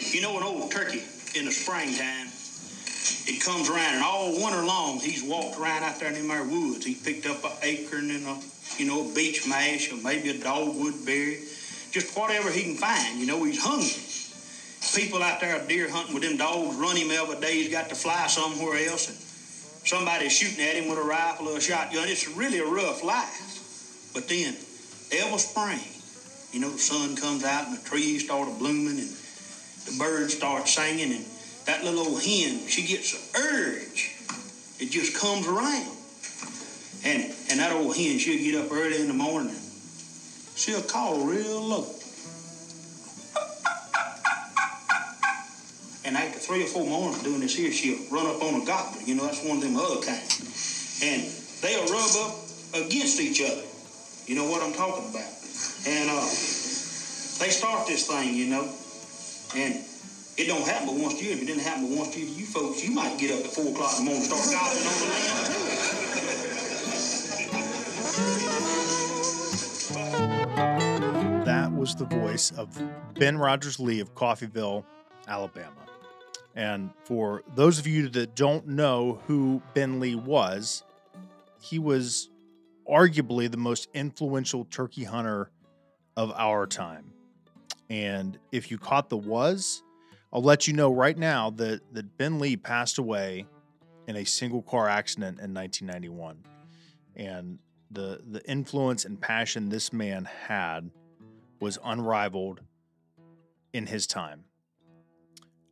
You know, an old turkey in the springtime, it comes around, and all winter long, he's walked around out there in them woods. He picked up an acorn and a, you know, a beech mash or maybe a dogwood berry, just whatever he can find. You know, he's hungry. People out there are deer hunting with them dogs run him every day. He's got to fly somewhere else, and somebody's shooting at him with a rifle or a shotgun. It's really a rough life. But then, every spring, you know, the sun comes out and the trees start blooming and the birds start singing and that little old hen, she gets an urge. It just comes around. And and that old hen, she'll get up early in the morning. She'll call real low. And after three or four mornings doing this here, she'll run up on a gobbler. You know, that's one of them other kinds. And they'll rub up against each other. You know what I'm talking about. And uh, they start this thing, you know. And it don't happen but once a year. If it didn't happen but once a year to you folks, you might get up at 4 o'clock in the morning and start gobbling on the land. That was the voice of Ben Rodgers Lee of Coffeeville, Alabama. And for those of you that don't know who Ben Lee was, he was arguably the most influential turkey hunter of our time. And if you caught the was, I'll let you know right now that, that Ben Lee passed away in a single car accident in 1991. And the the influence and passion this man had was unrivaled in his time.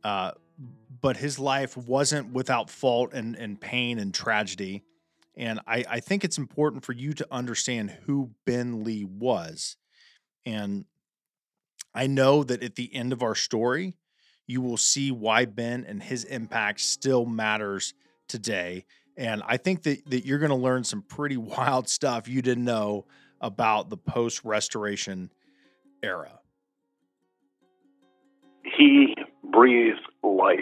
Uh, but his life wasn't without fault and, and pain and tragedy. And I, I think it's important for you to understand who Ben Lee was. And I know that at the end of our story, you will see why Ben and his impact still matters today. And I think that, that you're going to learn some pretty wild stuff you didn't know about the post restoration era. He breathed life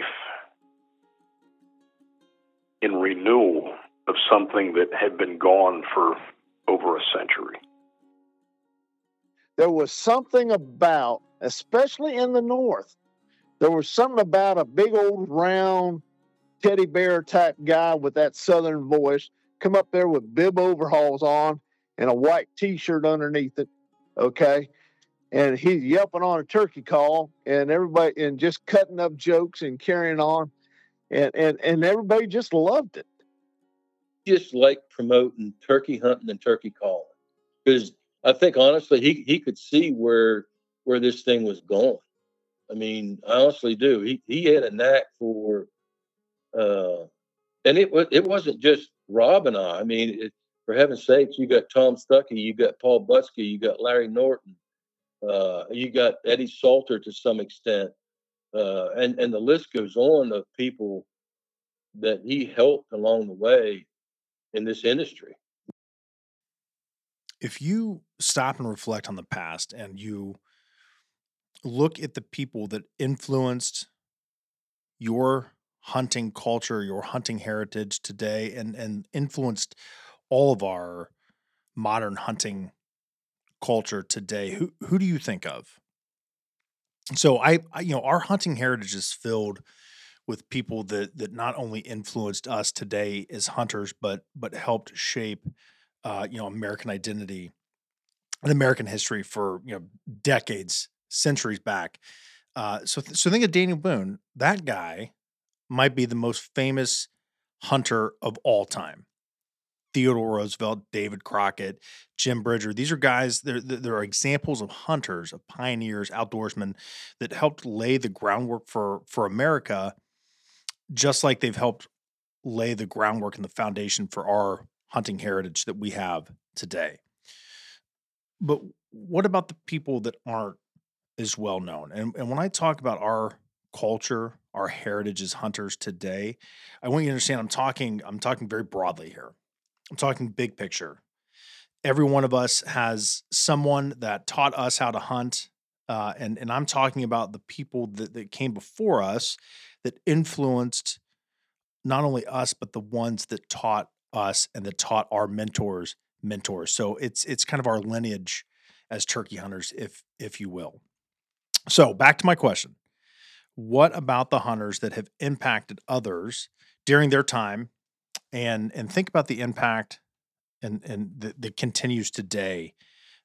in renewal of something that had been gone for over a century. There was something about, especially in the North, there was something about a big old round teddy bear type guy with that southern voice come up there with bib overalls on and a white t-shirt underneath it okay? And he's yelping on a turkey call and everybody and just cutting up jokes and carrying on. And and, and everybody just loved it. Just like promoting turkey hunting and turkey calling. Because i think honestly he, he could see where where this thing was going i mean i honestly do he, he had a knack for uh, and it was it wasn't just Rob and I. I mean, it, for heaven's sakes, you got Tom Stuckey, you got Paul Butski, you got Larry Norton, uh, you got Eddie Salter to some extent, uh, and and the list goes on of people that he helped along the way in this industry. If you stop and reflect on the past and you look at the people that influenced your hunting culture, your hunting heritage today, and and influenced all of our modern hunting culture today. Who who do you think of? So I, I you know our hunting heritage is filled with people that that not only influenced us today as hunters, but but helped shape uh, you know American identity and American history for you know decades, centuries back. Uh, so th- so think of Daniel Boone. That guy might be the most famous hunter of all time. Theodore Roosevelt, David Crockett, Jim Bridger. These are guys, they're, they're examples of hunters, of pioneers, outdoorsmen that helped lay the groundwork for, for America, just like they've helped lay the groundwork and the foundation for our hunting heritage that we have today. But what about the people that aren't as well known? And, and when I talk about our culture, our heritage as hunters today, I want you to understand I'm talking I'm talking very broadly here. I'm talking big picture. Every one of us has someone that taught us how to hunt. Uh, and, and I'm talking about the people that, that came before us that influenced not only us, but the ones that taught us and that taught our mentors mentors. So it's it's kind of our lineage as turkey hunters, if if you will. So back to my question. What about the hunters that have impacted others during their time? And and think about the impact and and that, continues today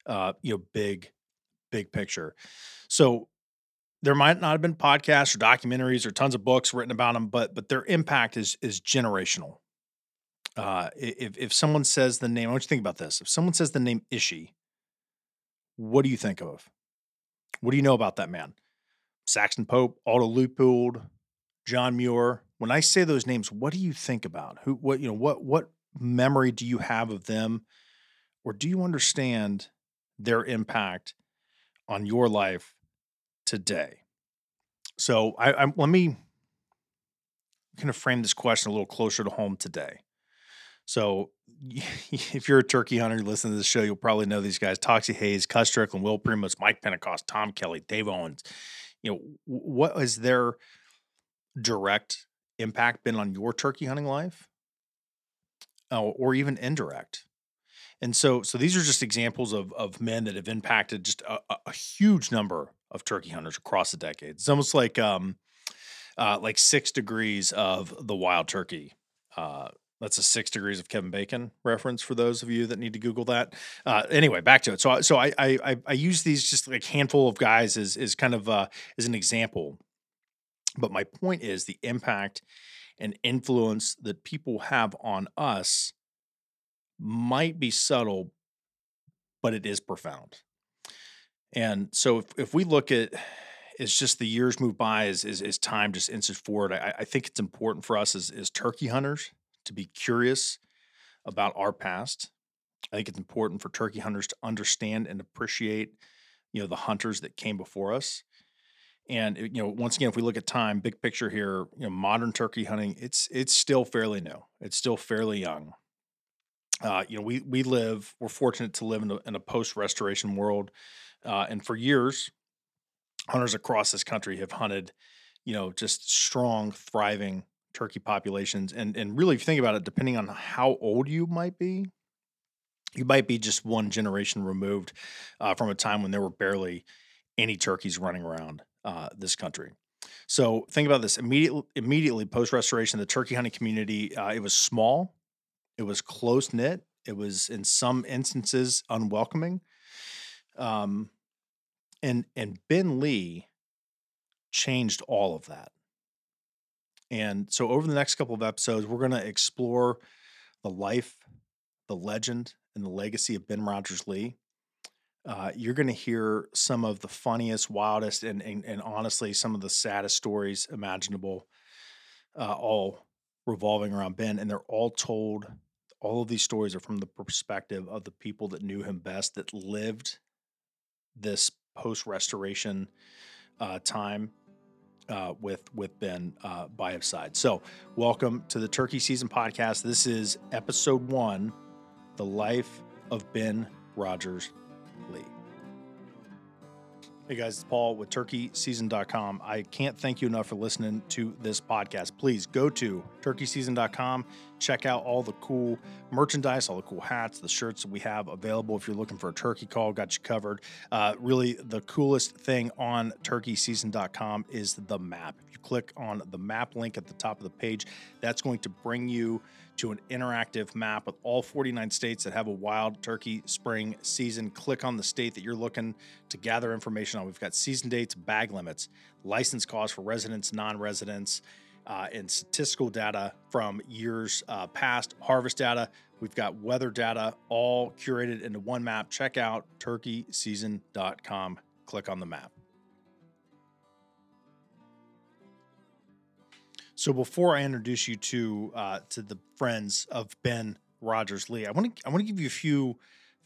uh you know big big picture. So there might not have been podcasts or documentaries or tons of books written about them but but their impact is is generational. Uh if if someone says the name i want you to think about this. If someone says the name ishi what do you think of what do you know about that man saxton pope Aldo Leopold, john muir when I say those names, what do you think about? Who what you know, what what memory do you have of them? Or do you understand their impact on your life today? So I, I let me kind of frame this question a little closer to home today. So if you're a turkey hunter, you listen to this show, you'll probably know these guys: Toxey Haas, Cuz Strickland, Will Primos, Mike Pentecost, Tom Kelly, Dave Owens. You know, what is their direct impact been on your turkey hunting life? Uh, or even indirect. And so so these are just examples of of men that have impacted just a, a huge number of turkey hunters across the decades. It's almost like um uh like six degrees of the wild turkey uh that's a six degrees of Kevin Bacon reference for those of you that need to Google that. Uh, anyway, back to it. So, so I, I I use these just like a handful of guys as is kind of uh, as an example but my point is the impact and influence that people have on us might be subtle, but it is profound. And so if, if we look at it's just the years move by as, as, as time just inches forward, I, I think it's important for us as, as turkey hunters to be curious about our past. I think it's important for turkey hunters to understand and appreciate, you know, the hunters that came before us and you know, once again, if we look at time, big picture here, you know, modern turkey hunting, it's it's still fairly new. It's still fairly young. Uh, you know, we we live, we're fortunate to live in a, in a post restoration world, uh, and for years, hunters across this country have hunted, you know, just strong, thriving turkey populations. And and really, if you think about it, depending on how old you might be, you might be just one generation removed uh, from a time when there were barely any turkeys running around uh, this country. So think about this immediately. Immediately post restoration, the turkey hunting community uh, it was small, it was close knit, it was in some instances unwelcoming. Um, and and Ben Lee changed all of that. And so over the next couple of episodes, we're going to explore the life, the legend, and the legacy of Ben Rodgers Lee uh, you're going to hear some of the funniest, wildest, and, and, and honestly some of the saddest stories imaginable, uh, all revolving around Ben, and they're all told. All of these stories are from the perspective of the people that knew him best, that lived this post restoration uh, time uh, with with Ben uh, side. So, welcome to the Turkey Season Podcast. This is episode one, the life of Ben Rodgers Lee. Hey guys, it's Paul with turkeyseason.com. I can't thank you enough for listening to this podcast. Please go to turkeyseason.com, check out all the cool merchandise, all the cool hats, the shirts that we have available. If you're looking for a turkey call, got you covered. Uh, really, the coolest thing on turkeyseason.com is the map. If you click on the map link at the top of the page, that's going to bring you to an interactive map of all 49 states that have a wild turkey spring season. Click on the state that you're looking to gather information on. We've got season dates, bag limits, license costs for residents, non residents, uh, and statistical data from years uh, past, harvest data. We've got weather data all curated into one map. Check out turkeyseason.com. Click on the map. So before I introduce you to uh, to the friends of Ben Rodgers Lee, I want to I want to give you a few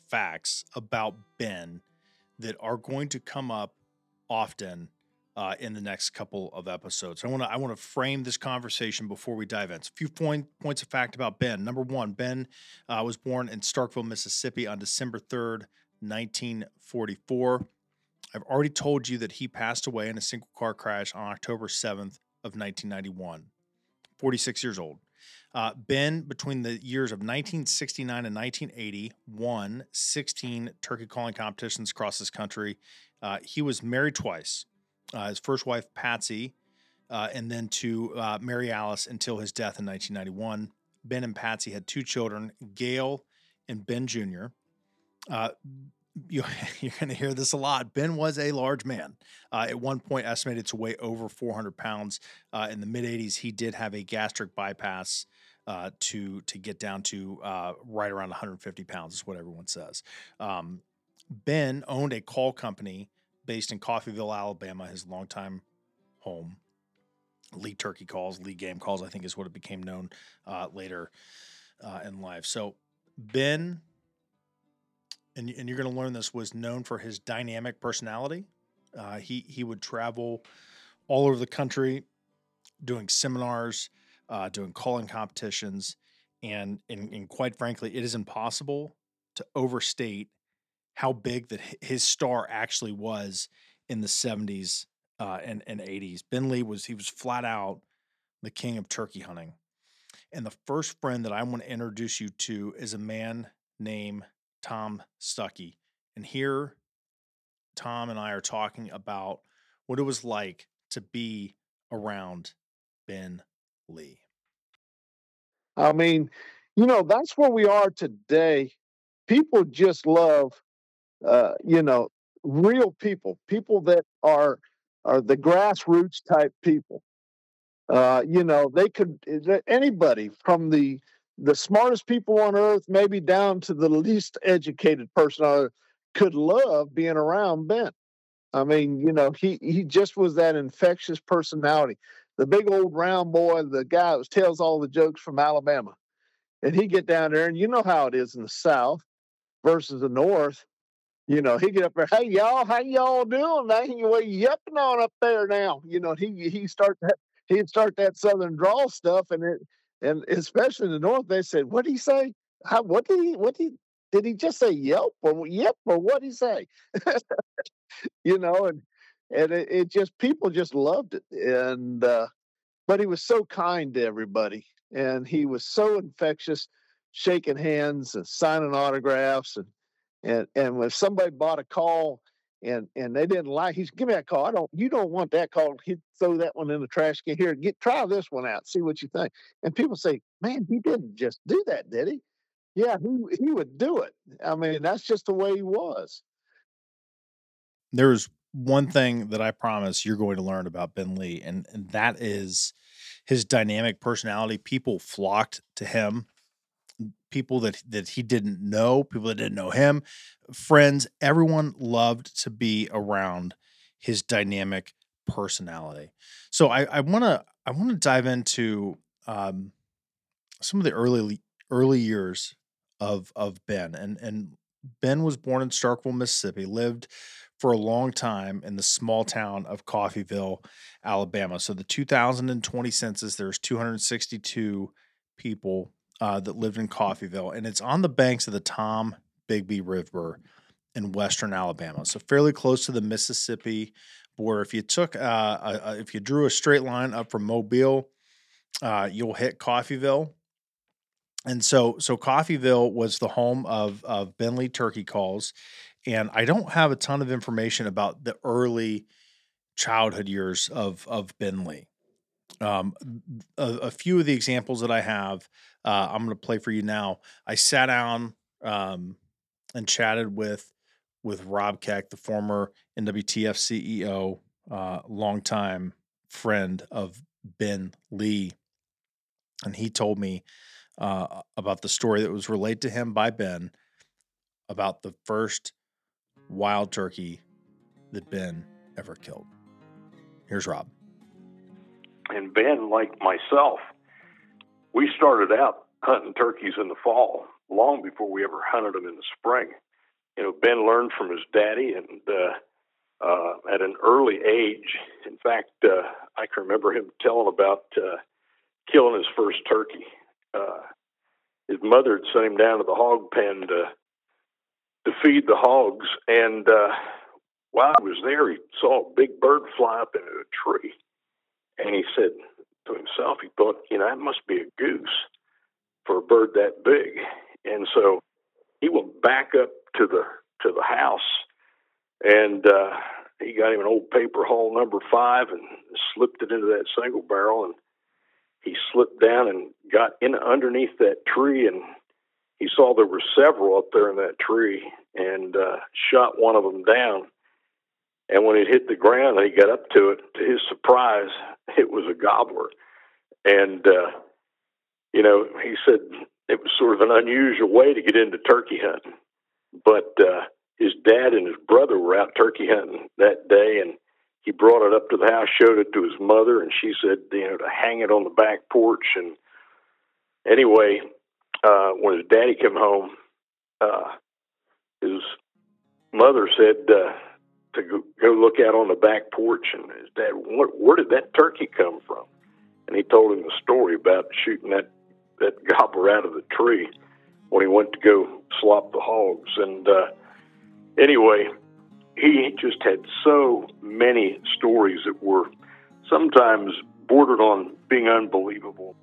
facts about Ben that are going to come up often uh, in the next couple of episodes. I want to I want to frame this conversation before we dive in. a few point, points of fact about Ben. Number one, Ben uh, was born in Starkville, Mississippi on December third, nineteen forty four. I've already told you that he passed away in a single car crash on October seventh of nineteen ninety one. Forty six years old. Uh, ben, between the years of 1969 and 1980, won 16 turkey calling competitions across this country. Uh, he was married twice his first wife, Patsy, uh, and then to uh, Mary Alice until his death in 1991. Ben and Patsy had two children, Gail and Ben Jr. Uh, you, are going to hear this a lot. Ben was a large man. Uh, at one point, estimated to weigh over 400 pounds. Uh, in the mid 80s, he did have a gastric bypass uh, to to get down to uh, right around 150 pounds, is what everyone says. Um, ben owned a call company based in Coffeeville, Alabama, his longtime home. Lee Turkey Calls, Lee Game Calls, I think is what it became known uh, later uh, in life. So Ben, and, and you're going to learn this, was known for his dynamic personality. Uh, he he would travel all over the country, doing seminars, uh, doing calling competitions, and, and and quite frankly, it is impossible to overstate how big that his star actually was in the 70s uh, and, and 80s. Ben Lee was he was flat out the king of turkey hunting. And the first friend that I want to introduce you to is a man named Tom Stuckey. And here Tom and I are talking about what it was like to be around Ben Lee. I mean, you know, that's where we are today. People just love uh, you know, real people, people that are are the grassroots type people. Uh, you know, they could anybody from the the smartest people on earth, maybe down to the least educated person, uh, could love being around Ben. I mean, you know, he he just was that infectious personality. The big old round boy, the guy that tells all the jokes from Alabama, and he get down there, and you know how it is in the South versus the North you know, he get up there, hey y'all, how y'all doing? Now you well, yupping on up there now. You know, he he start that he'd start that southern drawl stuff, and it and especially in the north, they said, what did he say? How what did he what did he did he just say yelp or yep or what did he say? you know, and and it, it, just people just loved it, and uh, but he was so kind to everybody, and he was so infectious, shaking hands and signing autographs and and and when somebody bought a call and and they didn't like, he's give me that call. I don't you don't want that call. He'd throw that one in the trash can. Here, get try this one out, see what you think. And people say, Man, he didn't just do that, did he? Yeah, he he would do it. I mean, that's just the way he was. There's one thing that I promise you're going to learn about Ben Lee, and, and that is his dynamic personality. People flocked to him people that that he didn't know, people that didn't know him, friends, everyone loved to be around his dynamic personality. So I want to I want to dive into um, some of the early early years of of Ben and and Ben was born in Starkville, Mississippi, lived for a long time in the small town of Coffeeville, Alabama. So the 2020 census, there's 262 people uh, that lived in Coffeeville, and it's on the banks of the Tom Bigby River in western Alabama, so fairly close to the Mississippi border. If you took, uh, a, a, if you drew a straight line up from Mobile, uh, you'll hit Coffeeville. And so, so Coffeeville was the home of of Ben Lee Turkey Calls, and I don't have a ton of information about the early childhood years of of Ben Lee. Um, a, a, few of the examples that I have, uh, I'm going to play for you now. I sat down um, and chatted with with Rob Keck, the former NWTF CEO, uh, longtime friend of Ben Lee, and he told me uh, about the story that was relayed to him by Ben about the first wild turkey that Ben ever killed. Here's Rob and Ben, like myself, we started out hunting turkeys in the fall, long before we ever hunted them in the spring. you know, Ben learned from his daddy, and uh, uh, at an early age, in fact, uh, I can remember him telling about uh, killing his first turkey. Uh, his mother had sent him down to the hog pen to to feed the hogs, and uh, while he was there, he saw a big bird fly up into a tree, and he said to himself, he thought, you know, that must be a goose for a bird that big, and so he went back up to the to the house, and uh, he got him an old paper hull number five and slipped it into that single barrel, and he slipped down and got in underneath that tree, and he saw there were several up there in that tree, and uh, shot one of them down. And when it hit the ground, and he got up to it. To his surprise, it was a gobbler, and uh, you know, he said it was sort of an unusual way to get into turkey hunting. But uh, his dad and his brother were out turkey hunting that day, and he brought it up to the house, showed it to his mother, and she said, you know, to hang it on the back porch. And anyway, uh, when his daddy came home, uh, his mother said uh, to go, go look out on the back porch, and his dad, where, where did that turkey come from? And he told him the story about shooting that that gobbler out of the tree when he went to go slop the hogs. And uh, anyway, he just had so many stories that were sometimes bordered on being unbelievable.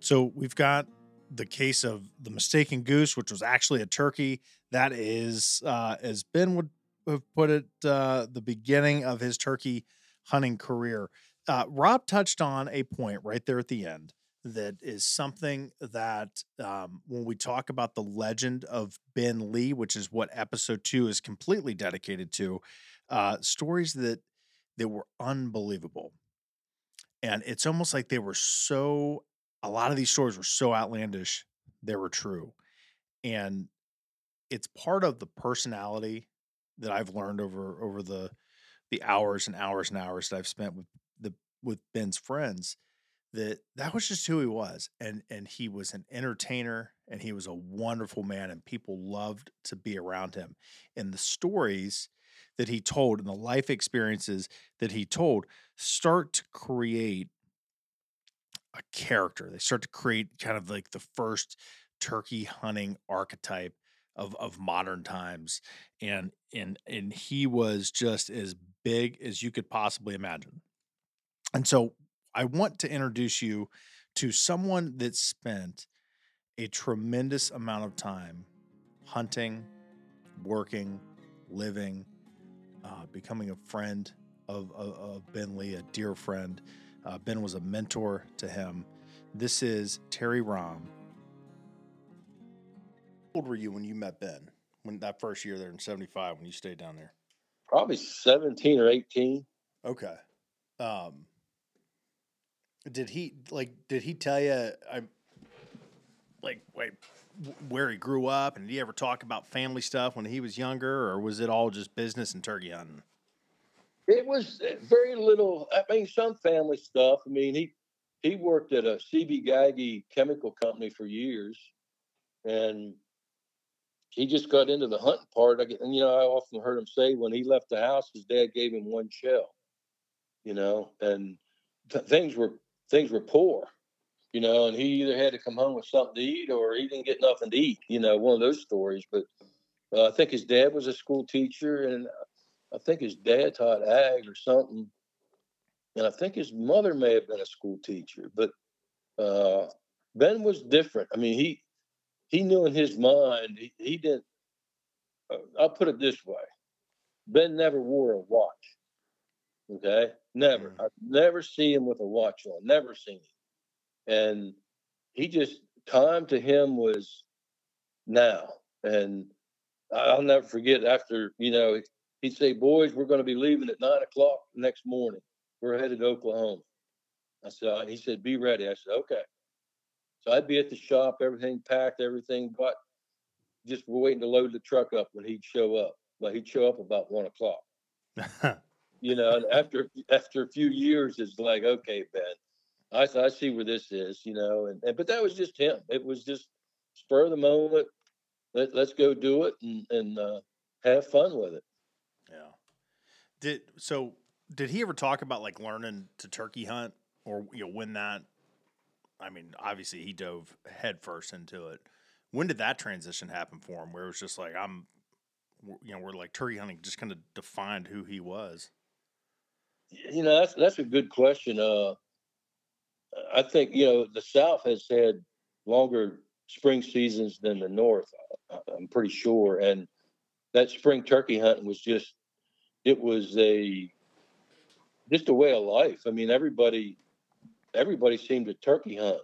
So we've got the case of the mistaken goose, which was actually a turkey. That is, uh, as Ben would have put it, uh, the beginning of his turkey hunting career. Uh, Rob touched on a point right there at the end that is something that um, when we talk about the legend of Ben Lee, which is what episode two is completely dedicated to, uh, stories that that were unbelievable, and it's almost like they were so. A lot of these stories were so outlandish, they were true, and it's part of the personality that I've learned over over the the hours and hours and hours that I've spent with the with Ben's friends that that was just who he was and and he was an entertainer and he was a wonderful man and people loved to be around him. And the stories that he told and the life experiences that he told start to create a character. They start to create kind of like the first turkey hunting archetype of of modern times and and and he was just as big as you could possibly imagine and so I want to introduce you to someone that spent a tremendous amount of time hunting, working, living, uh, becoming a friend of, of, of, Ben Lee, a dear friend. Uh, ben was a mentor to him. This is Terry Rohm. How old were you when you met Ben? When that first year there in '75, when you stayed down there? Probably 17 or 18. Okay. Um, did he like? Did he tell you? I like wait where he grew up, and did he ever talk about family stuff when he was younger, or was it all just business and turkey hunting? It was eh, very little. I mean, some family stuff. I mean, he he worked at a Ciba-Geigy chemical company for years, and he just got into the hunting part. I get, And you know, I often heard him say when he left the house, his dad gave him one shell. You know, and th- things were things were poor, you know, and he either had to come home with something to eat or he didn't get nothing to eat, you know, one of those stories. But uh, I think his dad was a school teacher, and I think his dad taught ag or something. And I think his mother may have been a school teacher, but uh, Ben was different. I mean, he he knew in his mind he, he didn't. Uh, I'll put it this way: Ben never wore a watch. Okay, never. Mm. I've never seen him with a watch on. Never seen him. And he just time to him was now. And I'll never forget after you know he'd say, "Boys, we're going to be leaving at nine o'clock next morning. We're headed to Oklahoma." I said, "He said, be ready." I said, "Okay." So I'd be at the shop, everything packed, everything, but just waiting to load the truck up when he'd show up. But he'd show up about one o'clock. you know, and after after a few years, it's like, okay, Ben, I I see where this is, you know, and, and but that was just him. It was just spur of the moment. let, let's go do it and, and uh, have fun with it. Yeah. Did so? Did he ever talk about like learning to turkey hunt or you know when that? I mean, obviously he dove headfirst into it. When did that transition happen for him? Where it was just like I'm, you know, where like turkey hunting just kind of defined who he was. You know, that's that's a good question. Uh, I think you know the South has had longer spring seasons than the North. I'm pretty sure, and that spring turkey hunting was just it was a just a way of life. I mean, everybody everybody seemed to turkey hunt,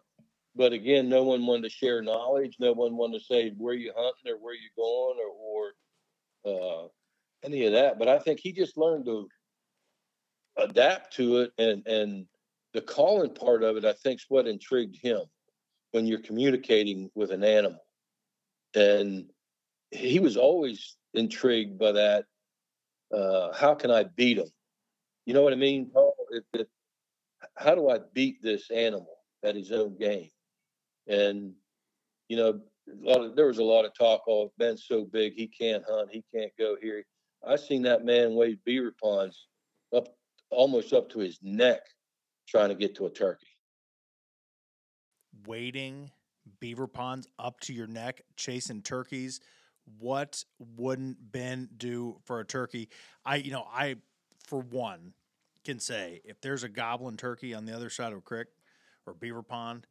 but again, no one wanted to share knowledge. No one wanted to say where you hunting or where you going or or uh, any of that. But I think he just learned to adapt to it, and and the calling part of it, I think, is what intrigued him when you're communicating with an animal, and he was always intrigued by that. Uh, how can I beat him? You know what I mean, Paul? How do I beat this animal at his own game? And you know, of, there was a lot of talk. Oh, Ben's so big, he can't hunt, he can't go here. I seen that man wade beaver ponds up almost up to his neck, trying to get to a turkey. Wading beaver ponds up to your neck, chasing turkeys what wouldn't Ben do for a turkey? I, you know, I, for one, can say if there's a goblin turkey on the other side of a creek or beaver pond,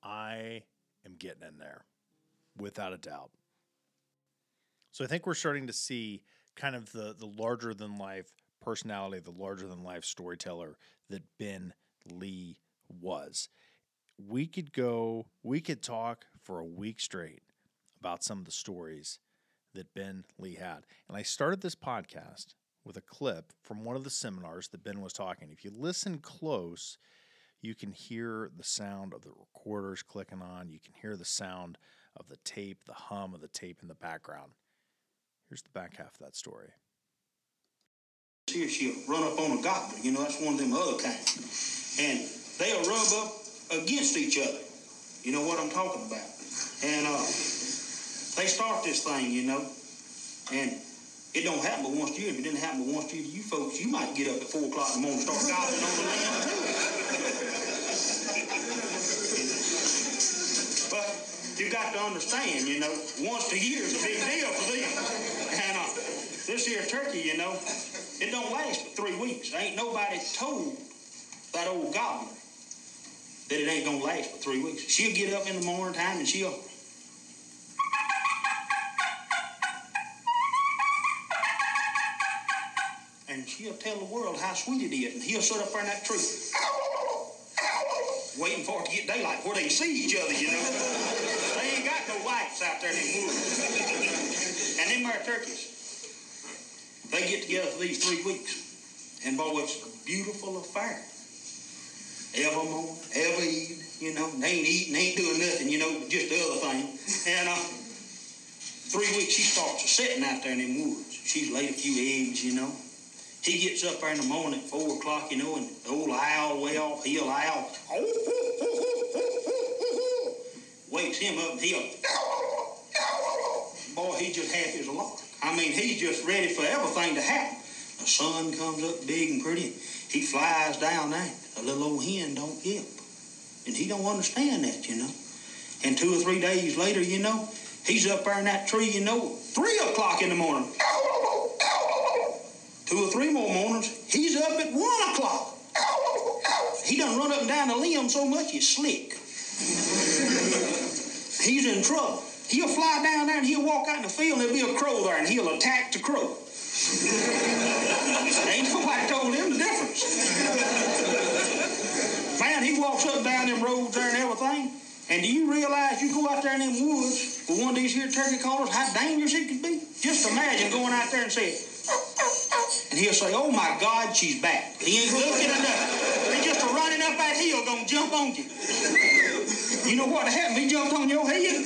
I am getting in there without a doubt. So I think we're starting to see kind of the the larger than life personality, the larger than life storyteller that Ben Lee was. We could go, we could talk for a week straight about some of the stories that Ben Lee had. And I started this podcast with a clip from one of the seminars that Ben was talking. If you listen close, you can hear the sound of the recorders clicking on. You can hear the sound of the tape, the hum of the tape in the background. Here's the back half of that story. Here she'll run up on a gobbler. You know, that's one of them other kind. And they'll rub up against each other. You know what I'm talking about. And uh, they start this thing, you know, and it don't happen but once a year. If it didn't happen but once a year to you folks, you might get up at four o'clock in the morning and start gobbling on the land too. but you got to understand, you know, once a year is a big deal for them. And uh, this here turkey, you know, it don't last but three weeks. Ain't nobody told that old gobbler that it ain't gonna last for three weeks. She'll get up in the morning time and she'll he'll tell the world how sweet it is, and he'll sit up there in that tree, waiting for it to get daylight, where they can see each other, you know. they ain't got no lights out there woods. And them there turkeys, they get together for these three weeks. And boy, it's a beautiful affair. Every morning, every evening, you know, they ain't eating, they ain't doing nothing, you know, just the other thing. And uh, three weeks, she starts sitting out there in them woods. She's laid a few eggs, you know. He gets up there in the morning at four o'clock, you know, and the old owl way off, he'll owl. Wakes him up and he'll. Boy, he just half his alarm. I mean, he's just ready for everything to happen. The sun comes up big and pretty. He flies down there. A little old hen don't give. And he don't understand that, you know. And two or three days later, you know, he's up there in that tree, you know, three o'clock in the morning. Two or three more mornings, he's up at one o'clock. He done run up and down the limb so much he's slick. he's in trouble. He'll fly down there and he'll walk out in the field and there'll be a crow there and he'll attack the crow. Ain't nobody told him the difference. Man, he walks up and down them roads there and everything. And do you realize you go out there in them woods with one of these here turkey callers, how dangerous it could be? Just imagine going out there and saying, and he'll say, Oh my God, she's back. He ain't looking at nothing. He just running up that hill, gonna jump on you. You know what happened? He jumped on your head.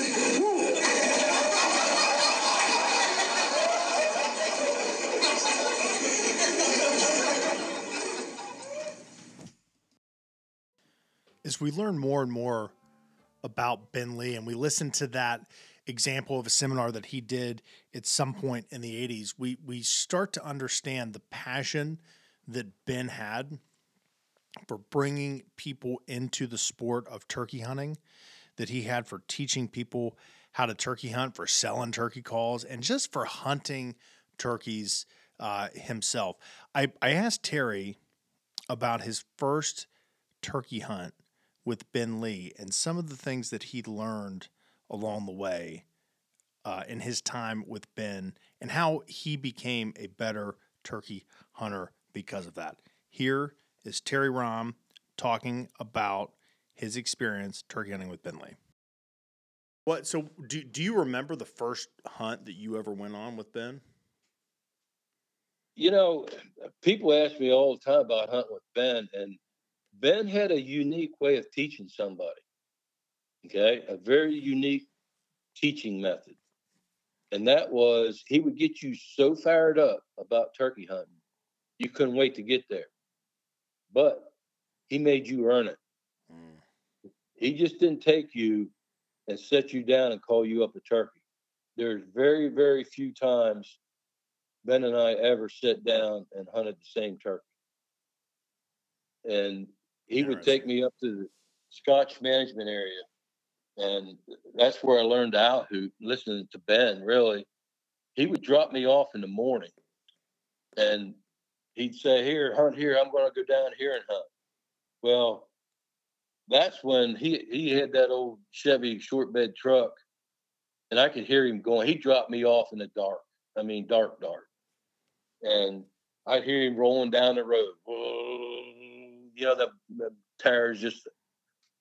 As we learn more and more about Ben Lee and we listen to that example of a seminar that he did at some point in the 80s, we we start to understand the passion that Ben had for bringing people into the sport of turkey hunting, that he had for teaching people how to turkey hunt, for selling turkey calls, and just for hunting turkeys uh, himself. I, I asked Terry about his first turkey hunt with Ben Lee and some of the things that he learned along the way uh, in his time with Ben and how he became a better turkey hunter because of that. Here is Terry Rohm talking about his experience turkey hunting with Ben Lee. What? So, do do you remember the first hunt that you ever went on with Ben? You know, people ask me all the time about hunting with Ben, and Ben had a unique way of teaching somebody. Okay, a very unique teaching method, and that was he would get you so fired up about turkey hunting, you couldn't wait to get there. But he made you earn it. Mm. He just didn't take you and set you down and call you up a turkey. There's very, very few times Ben and I ever sat down and hunted the same turkey. And he would take me up to the Scotch management area. And that's where I learned out who listening to Ben really. He would drop me off in the morning and he'd say, Here, hunt here, I'm gonna go down here and hunt. Well, that's when he he had that old Chevy short bed truck, and I could hear him going. He dropped me off in the dark. I mean, dark, dark, and I'd hear him rolling down the road. You know, the, the tires just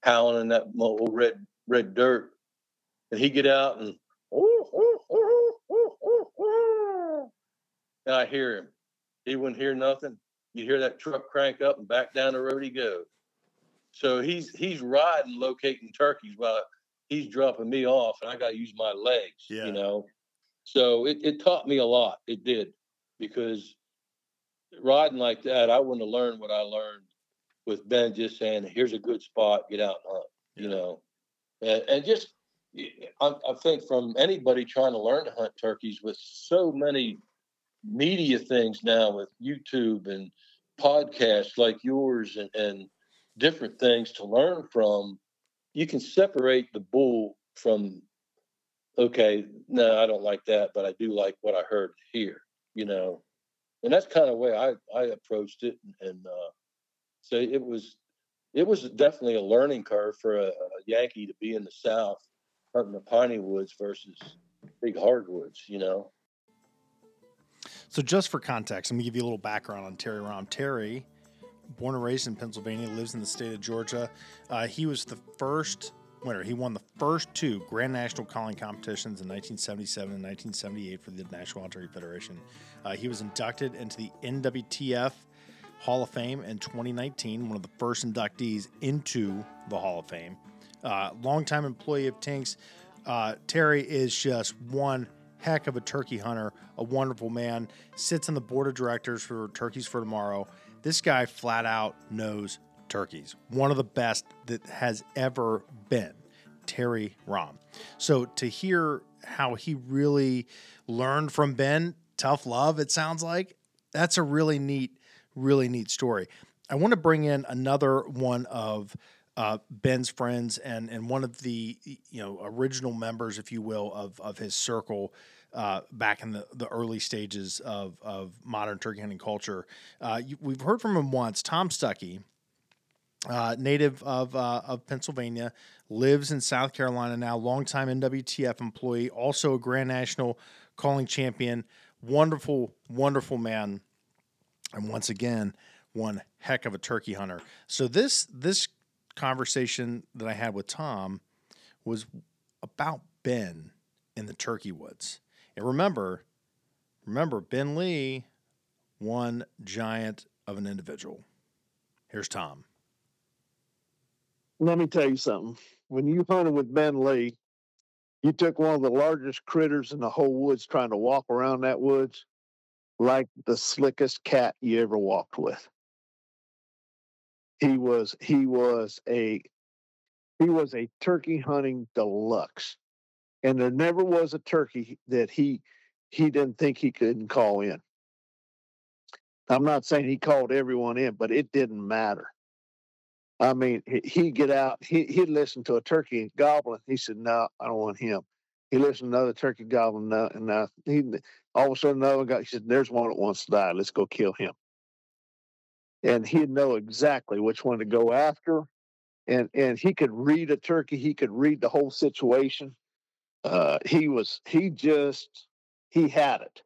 howling in that old red red dirt, and he'd get out and and I hear him. He wouldn't hear nothing. You hear that truck crank up and back down the road he goes. So he's he's riding, locating turkeys while he's dropping me off, and I got to use my legs. Yeah. You know, so it, it taught me a lot. It did because riding like that, I wouldn't have learned what I learned with Ben just saying, "Here's a good spot, get out and hunt." Yeah. You know, and, and just I, I think from anybody trying to learn to hunt turkeys with so many media things now with YouTube and podcasts like yours and, and different things to learn from, you can separate the bull from, okay, no, I don't like that, but I do like what I heard here, you know. And that's kind of the way I, I approached it. And, and uh, so it was, it was definitely a learning curve for a, a Yankee to be in the South hunting the piney woods versus big hardwoods, you know. So, just for context, let me give you a little background on Terry Rohm. Terry born and raised in Pennsylvania, lives in the state of Georgia. Uh, he was the first winner. He won the first two Grand National Calling competitions in 1977 and 1978 for the National Archery Federation. Uh, he was inducted into the NWTF Hall of Fame in 2019, one of the first inductees into the Hall of Fame. Uh, longtime employee of Tinks, uh, Terry is just one heck of a turkey hunter, a wonderful man, sits on the board of directors for Turkeys for Tomorrow, this guy flat out knows turkeys. One of the best that has ever been, Terry Rohm. So to hear how he really learned from Ben, tough love, it sounds like, that's a really neat, really neat story. I want to bring in another one of uh, Ben's friends and and one of the you know original members, if you will, of of his circle uh, back in the, the early stages of, of modern turkey hunting culture. Uh, you, we've heard from him once. Tom Stuckey, uh, native of, uh, of Pennsylvania, lives in South Carolina now, longtime NWTF employee, also a Grand National calling champion. Wonderful, wonderful man. And once again, one heck of a turkey hunter. So this this conversation that I had with Tom was about Ben in the turkey woods. And remember, remember, Ben Lee, one giant of an individual. Here's Tom. Let me tell you something. When you hunted with Ben Lee, you took one of the largest critters in the whole woods trying to walk around that woods like the slickest cat you ever walked with. He was he was a he was a turkey hunting deluxe. and there never was a turkey that he he didn't think he couldn't call in. I'm not saying he called everyone in, but it didn't matter. I mean, he'd get out, he, he'd listen to a turkey gobbling. He said, No, I don't want him. He listened to another turkey gobbling, no, and he all of a sudden another guy, he said, There's one that wants to die. Let's go kill him. And he'd know exactly which one to go after. And and he could read a turkey, he could read the whole situation. Uh, he was he just he had it.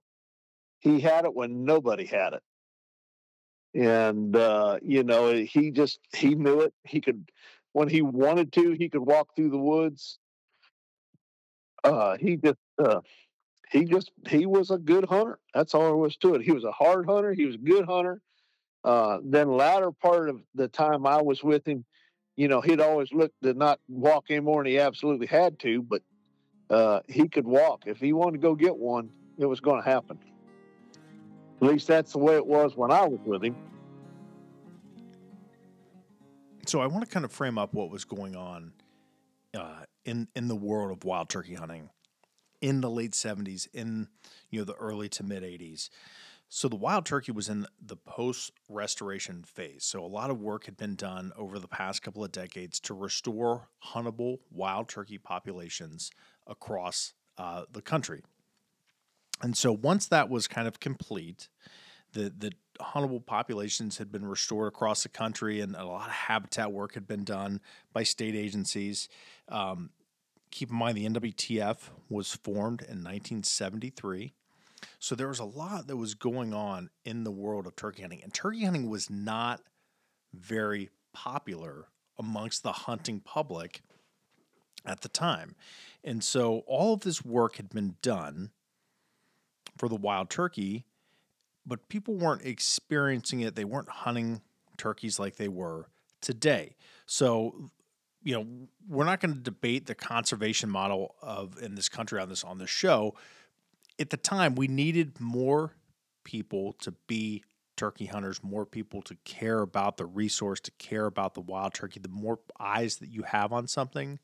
He had it when nobody had it and uh, you know he just he knew it. He could when he wanted to, he could walk through the woods. Uh, he just uh, he just he was a good hunter. That's all there was to it. He was a hard hunter. He was a good hunter. Uh, then latter part of the time I was with him, you know, he'd always look to not walk anymore, and he absolutely had to. But uh, he could walk if he wanted to go get one. It was going to happen. At least that's the way it was when I was with him. So I want to kind of frame up what was going on uh, in in the world of wild turkey hunting in the late '70s, in you know the early to mid '80s. So the wild turkey was in the post restoration phase. So a lot of work had been done over the past couple of decades to restore huntable wild turkey populations across uh, the country. And so once that was kind of complete, the the huntable populations had been restored across the country, and a lot of habitat work had been done by state agencies. Um, keep in mind, the NWTF was formed in 1973. So there was a lot that was going on in the world of turkey hunting, and turkey hunting was not very popular amongst the hunting public at the time. And so all of this work had been done for the wild turkey but people weren't experiencing it. They weren't hunting turkeys like they were today. So, you know, we're not going to debate the conservation model of in this country on this on this show. At the time, we needed more people to be turkey hunters, more people to care about the resource, to care about the wild turkey. The more eyes that you have on something,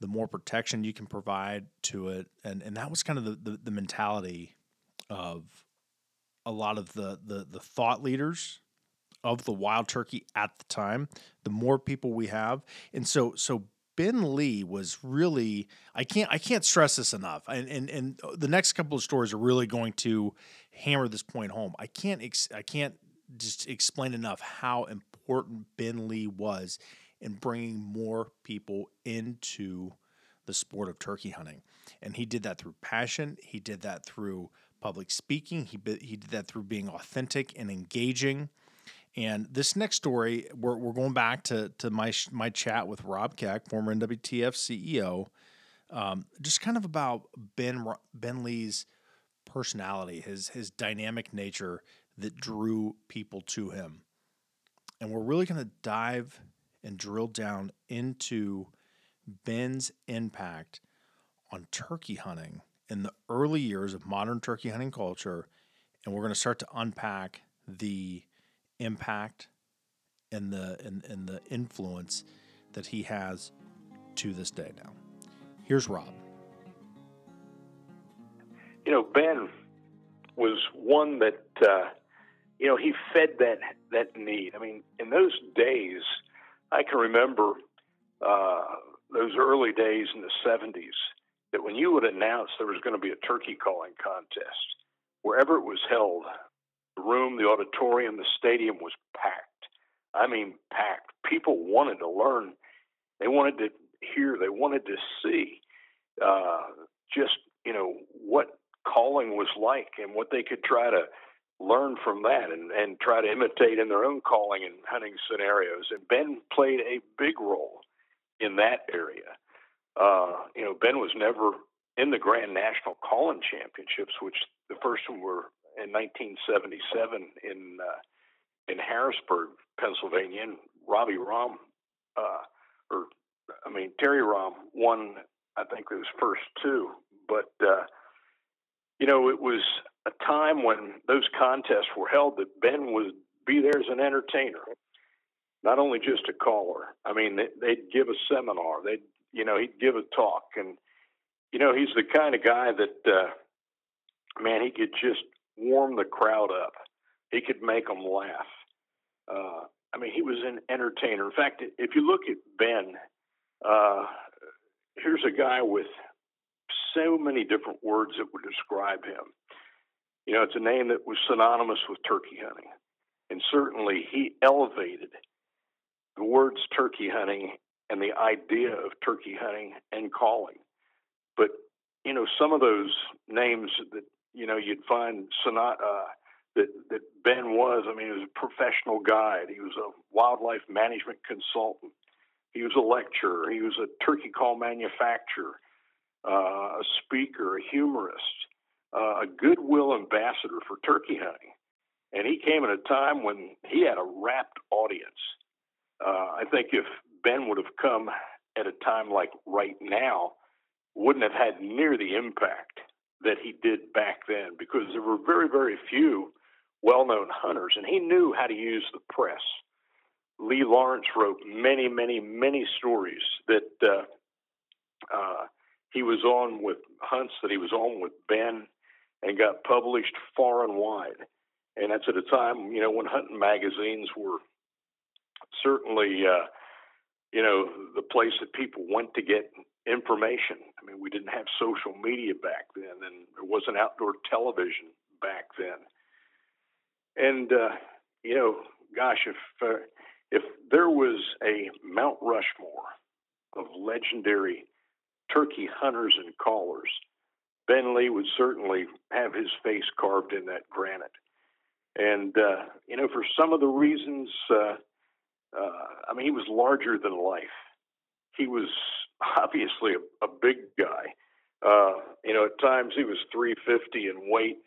the more protection you can provide to it. And and that was kind of the, the, the mentality of a lot of the, the the thought leaders of the wild turkey at the time, the more people we have. And so so Ben Lee was really I can't I can't stress this enough. And and and the next couple of stories are really going to hammer this point home. I can't ex- I can't just explain enough how important Ben Lee was in bringing more people into the sport of turkey hunting. And he did that through passion, he did that through public speaking. He he did that through being authentic and engaging. And this next story, we're, we're going back to to my my chat with Rob Keck, former NWTF CEO, um, just kind of about Ben Ben Lee's personality, his his dynamic nature that drew people to him. And we're really going to dive and drill down into Ben's impact on turkey hunting in the early years of modern turkey hunting culture, and we're going to start to unpack the impact and the and, and the influence that he has to this day now. Here's Rob. You know, Ben was one that uh, you know he fed that that need. I mean, in those days, I can remember uh, those early days in the '70s that when you would announce there was going to be a turkey calling contest, wherever it was held, the room, the auditorium, the stadium was packed. I mean, packed. People wanted to learn. They wanted to hear. They wanted to see uh, just, you know, what calling was like and what they could try to learn from that and, and try to imitate in their own calling and hunting scenarios. And Ben played a big role in that area. Uh, you know, Ben was never in the Grand National Calling Championships, which the first one were in 1977 in uh, in Harrisburg, Pennsylvania. And Robbie Rohm, uh, or I mean Terry Rohm won. I think those first two, but uh, you know, it was a time when those contests were held that Ben would be there as an entertainer, not only just a caller. I mean, they, would give a seminar. They'd you know, he'd give a talk and you know, he's the kind of guy that, uh, man, he could just warm the crowd up. He could make them laugh. Uh, I mean, he was an entertainer. In fact, if you look at Ben, uh, here's a guy with so many different words that would describe him. You know, it's a name that was synonymous with turkey hunting. And certainly he elevated the words turkey hunting and the idea of turkey hunting and calling. But, you know, some of those names that, you know, you'd find sonat, uh, that, that Ben was, I mean, he was a professional guide. He was a wildlife management consultant. He was a lecturer. He was a turkey call manufacturer, uh, a speaker, a humorist, uh, a goodwill ambassador for turkey hunting. And he came at a time when he had a rapt audience. Uh, I think if Ben would have come at a time like right now, wouldn't have had near the impact that he did back then because there were very, very few well known hunters, and he knew how to use the press. Lee Lawrence wrote many, many, many stories that uh, uh, he was on with hunts that he was on with Ben and got published far and wide. And that's at a time, you know, when hunting magazines were certainly, uh, you know, the place that people went to get information. I mean, we didn't have social media back then, and there wasn't outdoor television back then. And uh, you know, gosh, if uh, if there was a Mount Rushmore of legendary turkey hunters and callers, Ben Lee would certainly have his face carved in that granite. And uh, you know, for some of the reasons, uh, I mean, he was larger than life. He was obviously a, a big guy. Uh, you know, at times he was 350 in weight.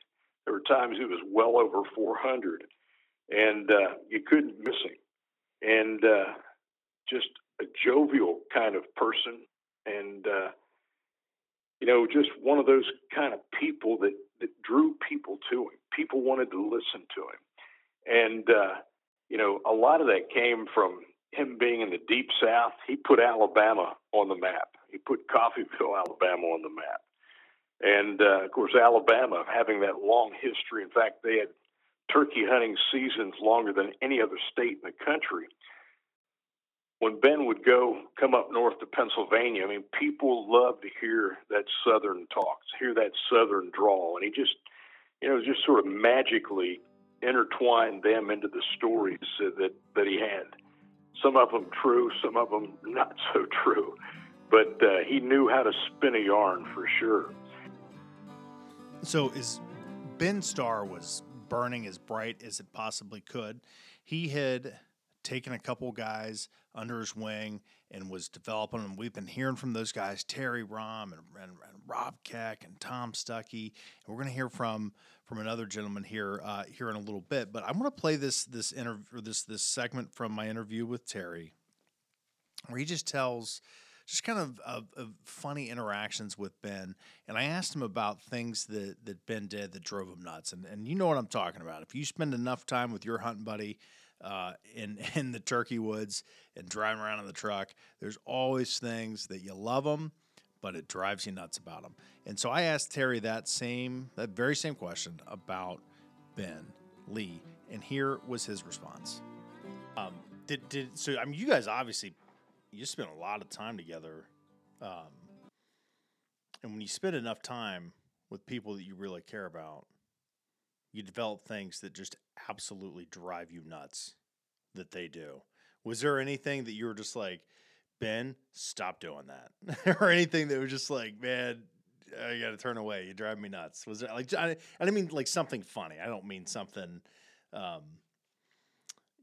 There were times he was well over 400, and uh, you couldn't miss him. And uh, just a jovial kind of person, and uh, you know, just one of those kind of people that that drew people to him. People wanted to listen to him, and uh, you know, a lot of that came from him being in the deep South. He put Alabama on the map. He put Coffeeville, Alabama, on the map and uh, of course, Alabama having that long history. In fact, they had turkey hunting seasons longer than any other state in the country. When Ben would go come up north to Pennsylvania, I mean, people love to hear that Southern talk, hear that Southern drawl, and he just, you know, just sort of magically intertwined them into the stories that that he had. Some of them true, some of them not so true, but uh, he knew how to spin a yarn for sure. So is Ben Starr was burning as bright as it possibly could. He had taken a couple guys under his wing and was developing them. We've been hearing from those guys, Terry Rohm and, and, and Rob Keck and Tom Stuckey. And we're going to hear from from another gentleman here uh, here in a little bit. But I want to play this this interview this this segment from my interview with Terry, where he just tells just kind of, of, of, funny interactions with Ben. And I asked him about things that, that Ben did that drove him nuts. And, and you know what I'm talking about. If you spend enough time with your hunting buddy uh, in, in the turkey woods and driving around in the truck, there's always things that you love them, but it drives you nuts about them. And so I asked Terry that same, that very same question about Ben Lee. And here was his response. Um, did, did so? I mean, you guys obviously you spend a lot of time together. Um, and when you spend enough time with people that you really care about, you develop things that just absolutely drive you nuts that they do. Was there anything that you were just like, Ben, stop doing that? or anything that was just like, man, I got to turn away. You drive me nuts. Was there like, I, I didn't mean like something funny. I don't mean something, um,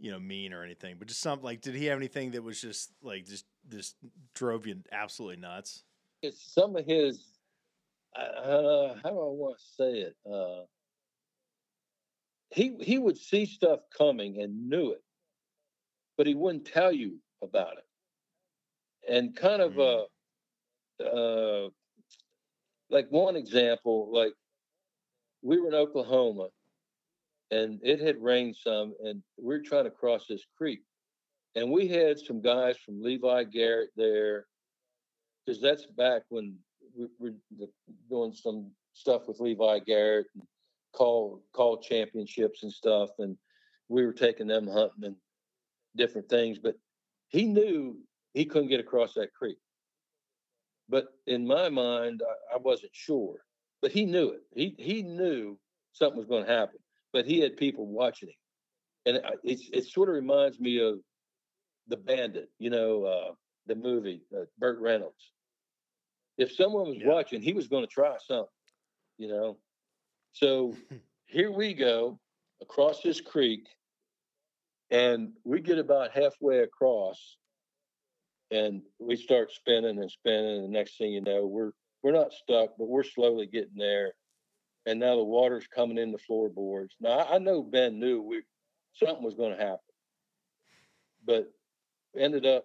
you know mean or anything, but just something like did he have anything that was just like just just drove you absolutely nuts? It's some of his. Uh, how do I want to say it? Uh, he he would see stuff coming and knew it, but he wouldn't tell you about it. And kind of mm. uh, uh, like one example, like we were in Oklahoma and it had rained some, and we are trying to cross this creek. And we had some guys from Levi Garrett there, because that's back when we were doing some stuff with Levi Garrett and call call championships and stuff, and we were taking them hunting and different things. But he knew he couldn't get across that creek. But in my mind, I, I wasn't sure. But he knew it. He he knew something was going to happen. But he had people watching him, and it, it, it sort of reminds me of the Bandit. You know, uh, the movie uh, Burt Reynolds. If someone was yeah. watching, he was going to try something. You know, so here we go across this creek, and we get about halfway across, and we start spinning and spinning. And the next thing you know, we're we're not stuck, but we're slowly getting there. And now the water's coming in the floorboards. Now I, I know Ben knew we something was going to happen, but ended up.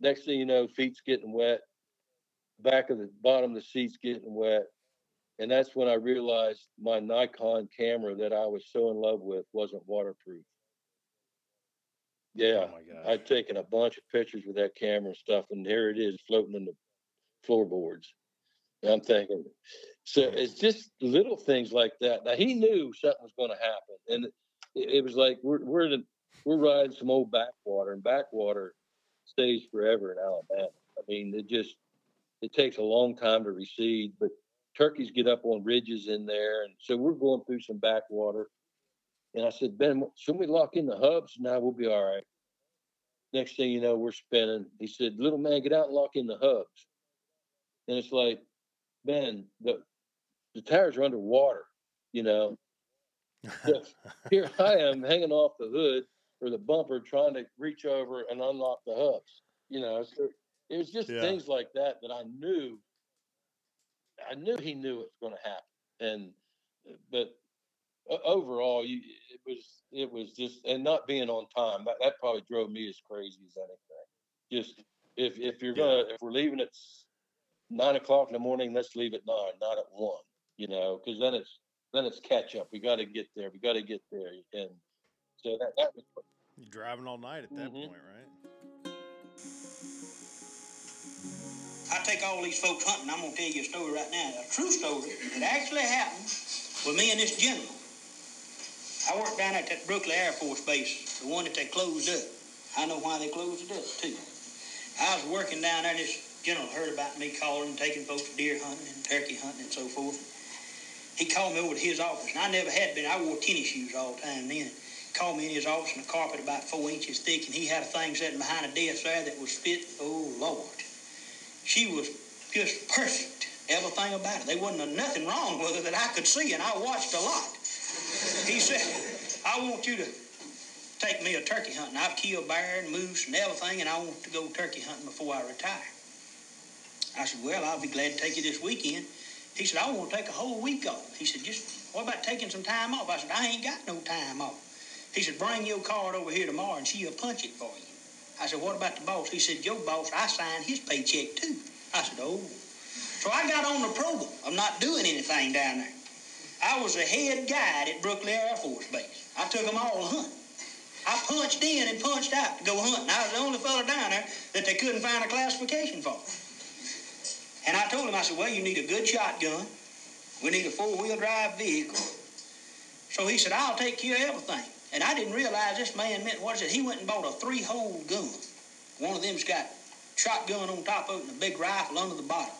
Next thing you know, feet's getting wet, back of the bottom of the seats getting wet, and that's when I realized my Nikon camera that I was so in love with wasn't waterproof. Yeah, oh I'd taken a bunch of pictures with that camera and stuff, and here it is floating in the floorboards. And I'm thinking, so it's just little things like that. Now he knew something was going to happen, and it, it was like we're we're the, we're riding some old backwater, and backwater stays forever in Alabama. I mean, it just it takes a long time to recede, but turkeys get up on ridges in there, and so we're going through some backwater. And I said, Ben, should we lock in the hubs? Now we'll be all right. Next thing you know, we're spinning. He said, little man, get out and lock in the hubs. And it's like, Ben, the the tires are underwater, you know. here I am hanging off the hood or the bumper trying to reach over and unlock the hubs. You know, so it was just yeah. things like that that I knew I knew he knew it was going to happen. And but overall, you, it was it was just and not being on time that, that probably drove me as crazy as anything. Just if if you're gonna if we're leaving at nine o'clock in the morning, let's leave at nine, not at one. You know, because then it's then it's catch up. We got to get there. We got to get there, and so that that was. You're driving all night at that mm-hmm. point, right? I take all these folks hunting. I'm gonna tell you a story right now, a true story that actually happened with me and this general. I worked down at that Brookley Air Force Base, the one that they closed up. I know why they closed it up too. I was working down there. This general heard about me calling and taking folks deer hunting and turkey hunting and so forth. He called me over to his office, and I never had been. I wore tennis shoes all the time then. Called me in his office, and the carpet about four inches thick, and he had a thing sitting behind a desk there that was fit. Oh Lord, she was just perfect. Everything about it. There wasn't nothing wrong with her that I could see, and I watched a lot. He said, I want you to take me a turkey hunting. I've killed bear and moose and everything, and I want to go turkey hunting before I retire. I said, Well, I'll be glad to take you this weekend. He said, I want to take a whole week off. He said, Just what about taking some time off? I said, I ain't got no time off. He said, Bring your card over here tomorrow and she'll punch it for you. I said, What about the boss? He said, Your boss, I signed his paycheck too. I said, Oh. So I got on the program of not doing anything down there. I was a head guide at Brookley Air Force Base. I took them all hunting. I punched in and punched out to go hunting. I was the only fella down there that they couldn't find a classification for. And I told him, I said, well, you need a good shotgun. We need a four-wheel drive vehicle. So he said, I'll take care of everything. And I didn't realize this man meant, what is it? He went and bought a three-hole gun. One of them's got shotgun on top of it and a big rifle under the bottom.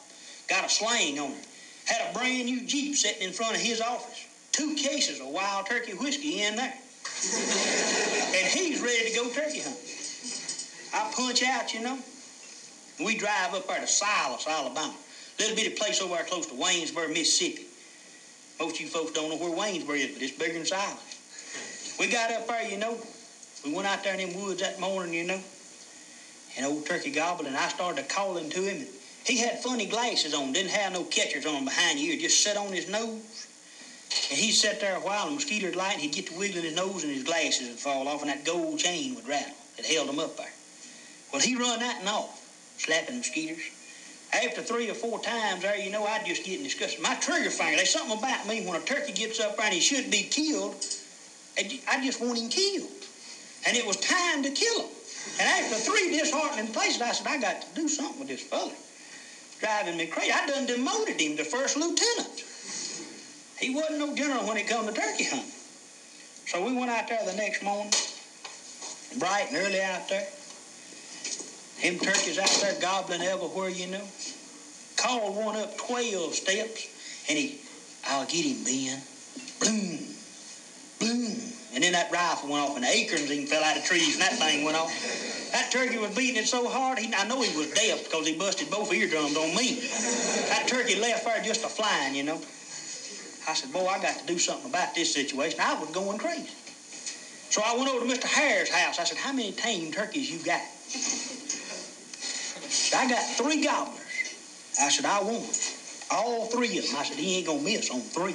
Got a sling on it. Had a brand new Jeep sitting in front of his office. Two cases of wild turkey whiskey in there. and he's ready to go turkey hunting. I punch out, you know. We drive up there to Silas, Alabama. Little bitty place over there close to Waynesboro, Mississippi. Most of you folks don't know where Waynesboro is, but it's bigger than Silas. We got up there, you know. We went out there in them woods that morning, you know. And old turkey gobbled, and I started calling to him. He had funny glasses on, didn't have no catchers on behind you, just sat on his nose. And he'd sit there a while, and the mosquitoes light, and he'd get to wiggling his nose, and his glasses would fall off, and that gold chain would rattle that held him up there. Well, he run that and off slapping the mosquitoes. After three or four times there, you know, I'd just get disgusted. My trigger finger, there's something about me when a turkey gets up there and he should be killed, I just want him killed. And it was time to kill him. And after three disheartening places, I said, I got to do something with this fella. driving me crazy. I done demoted him to first lieutenant. He wasn't no general when it come to turkey hunting. So we went out there the next morning, bright and early out there. Him turkeys out there gobbling everywhere, you know. Called one up 12 steps, and he, I'll get him, then. Boom, boom. And then that rifle went off, and the acorns even fell out of trees, and that thing went off. That turkey was beating it so hard, he, I know he was deaf because he busted both eardrums on me. That turkey left there just a flying, you know. I said, boy, I got to do something about this situation. I was going crazy. So I went over to Mr. Hare's house. I said, how many tame turkeys you got? I got three gobblers. I said, I want all three of them. I said, he ain't gonna miss on three.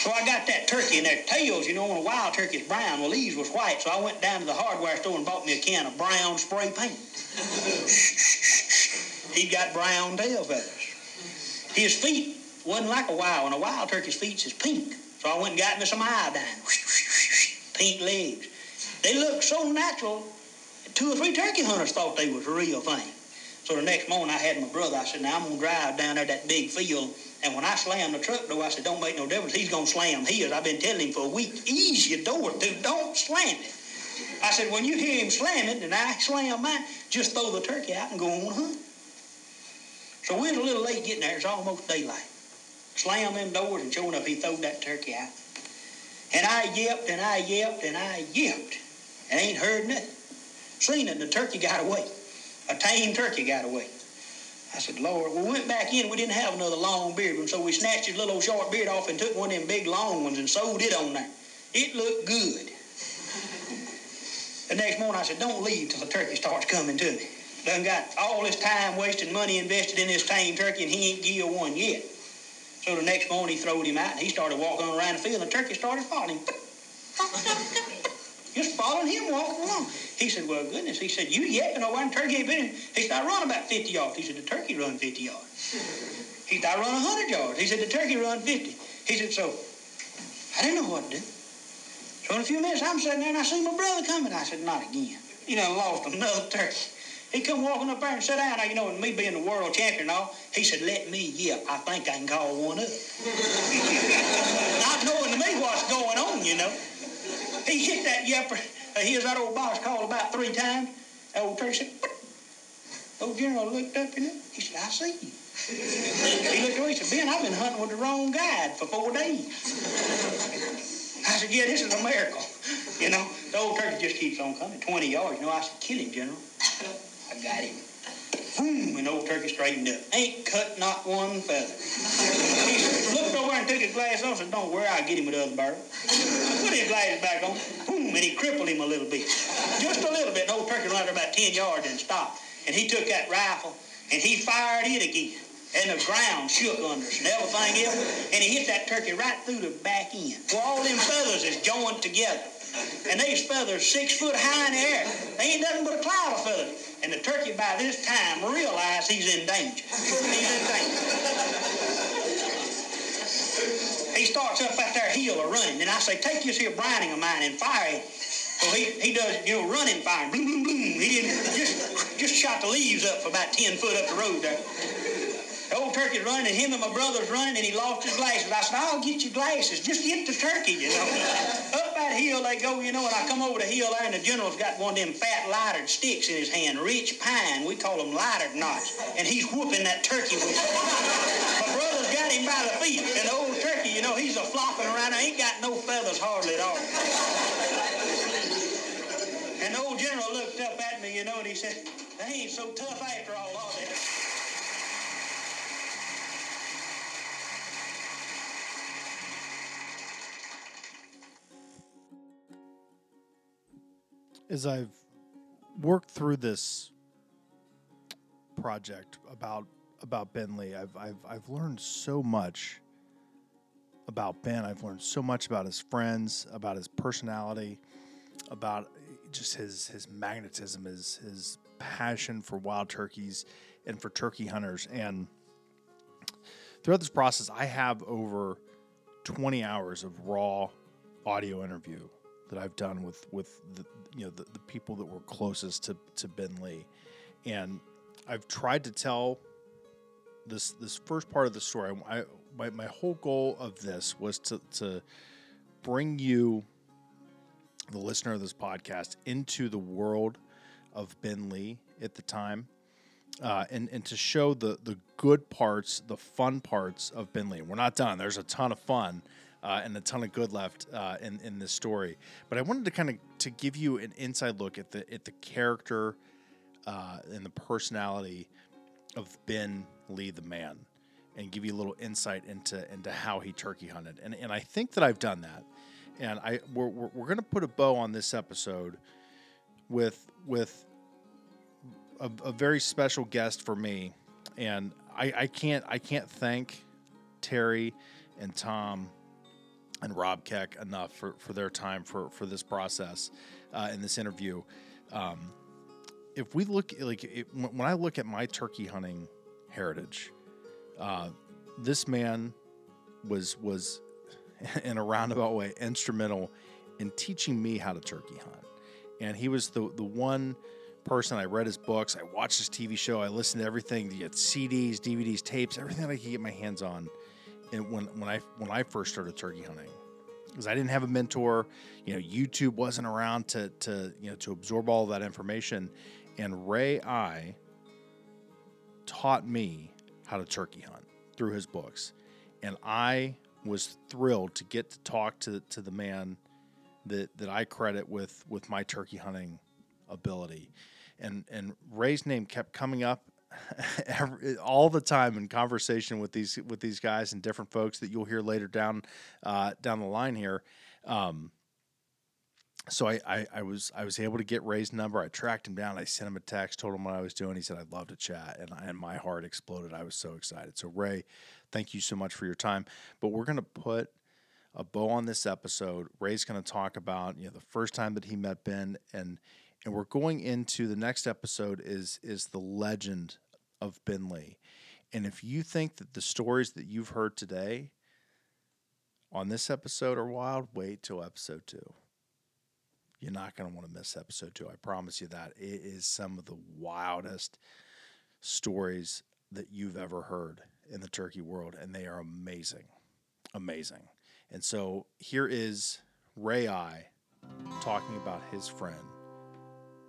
So I got that turkey and their tails, you know, when a wild turkey's brown, well, these was white. So I went down to the hardware store and bought me a can of brown spray paint. he got brown tail feathers. His feet wasn't like a wild one. A wild turkey's feet is pink. So I went and got me some iodine. Pink legs. They looked so natural, two or three turkey hunters thought they was a real thing. So the next morning I had my brother, I said, now I'm going to drive down there that big field. And when I slammed the truck door, I said, don't make no difference. He's going to slam his. I've been telling him for a week, ease your door, dude. Don't slam it. I said, when you hear him slam it and I slam mine, just throw the turkey out and go on hunt. So we was a little late getting there. It's almost daylight. Slam them doors and sure enough, he throwed that turkey out. And I yelped and I yelped and I yelped. And ain't heard nothing. Seen it, and the turkey got away a tame turkey got away. I said, Lord, we went back in. We didn't have another long beard one, so we snatched his little short beard off and took one of them big long ones and sewed it on there. It looked good. the next morning, I said, don't leave till the turkey starts coming to me. Done got all this time wasted, money invested in this tame turkey, and he ain't give one yet. So the next morning, he throwed him out, and he started walking around the field, and the turkey started following him. Just following him walking along. He said, well, goodness. He said, you yapping over and turkey ain't been in. He said, I run about 50 yards. He said, the turkey run 50 yards. He said, I run 100 yards. He said, the turkey run 50. He said, so I didn't know what to do. So in a few minutes, I'm sitting there and I see my brother coming. I said, not again. You know, lost another turkey. He come walking up there and sat down. Now, you know, and me being the world champion and all, he said, let me yip. I think I can call one up. Not knowing to me what's going on, you know. He hit that yepper. Uh, hears that old boss call about three times. That old turkey said, what? Old general looked up him. He said, I see you. he looked away. He said, Ben, I've been hunting with the wrong guide for four days. I said, yeah, this is a miracle. You know, the old turkey just keeps on coming. 20 yards. You know, I said, kill him, General. I got him. Hmm, Boom, and old turkey straightened up. Ain't cut not one feather. he looked over and took his glass off and said, don't worry, I'll get him with the other barrel. Put his glasses back on. Boom, and he crippled him a little bit. Just a little bit. And old turkey ran about 10 yards and stopped. And he took that rifle and he fired it again. And the ground shook under us and everything else. And he hit that turkey right through the back end. Where all them feathers is joined together. And these feathers six foot high in the air. They ain't nothing but a cloud of feathers. And the turkey by this time realized he's in danger. He's in danger. he starts up at their heel or running. And I say, take this here Browning of mine and fire it. So he, he does, you know, running fire. Boom, boom, boom. He didn't, just, just shot the leaves up for about 10 foot up the road there. The old turkey's running, and him and my brother's running, and he lost his glasses. I said, I'll get you glasses. Just get the turkey, you know. Up that hill they go, you know, and I come over the hill there, and the general's got one of them fat lightered sticks in his hand, rich pine. We call them lightered knots. And he's whooping that turkey with it. My brother's got him by the feet, and the old turkey, you know, he's a flopping around. I ain't got no feathers hardly at all. And the old general looked up at me, you know, and he said, they ain't so tough after all, are they? As I've worked through this project about about Ben Lee, I've I've I've learned so much about Ben. I've learned so much about his friends, about his personality, about just his his magnetism, his his passion for wild turkeys and for turkey hunters. And throughout this process, I have over 20 hours of raw audio interview that I've done with with the, you know the, the people that were closest to to Ben Lee, and I've tried to tell this this first part of the story. I my, my whole goal of this was to to bring you, the listener of this podcast, into the world of Ben Lee at the time. Uh, and and to show the the good parts, the fun parts of Ben Lee. We're not done. There's a ton of fun uh, and a ton of good left uh, in in this story. But I wanted to kind of to give you an inside look at the at the character uh, and the personality of Ben Lee, the man, and give you a little insight into into how he turkey hunted. And and I think that I've done that. And I we're we're, we're going to put a bow on this episode with with a, a very special guest for me, and I, I can't I can't thank Terry and Tom and Rob Keck enough for, for their time for, for this process uh, in this interview. Um, if we look like it, when I look at my turkey hunting heritage, uh, this man was was in a roundabout way instrumental in teaching me how to turkey hunt, and he was the the one person. I read his books, I watched his TV show, I listened to everything, the CDs, DVDs, tapes, everything I could get my hands on. And when when I when I first started turkey hunting, because I didn't have a mentor, you know, YouTube wasn't around to to you know to absorb all that information, and Ray Eye taught me how to turkey hunt through his books, and I was thrilled to get to talk to to the man that that I credit with with my turkey hunting ability, and and Ray's name kept coming up every, all the time in conversation with these with these guys and different folks that you'll hear later down uh, down the line here. Um, so I, I, I, was I was able to get Ray's number. I tracked him down. I sent him a text, told him what I was doing. He said I'd love to chat, and I, and my heart exploded. I was so excited. So Ray, thank you so much for your time. But we're gonna put a bow on this episode. Ray's gonna talk about you know the first time that he met Ben and and we're going into the next episode is is the legend of Ben Lee. And if you think that the stories that you've heard today on this episode are wild, wait till episode two. You're not going to want to miss episode two. I promise you that. It is some of the wildest stories that you've ever heard in the turkey world, and they are amazing. Amazing. And so here is Ray Eye talking about his friend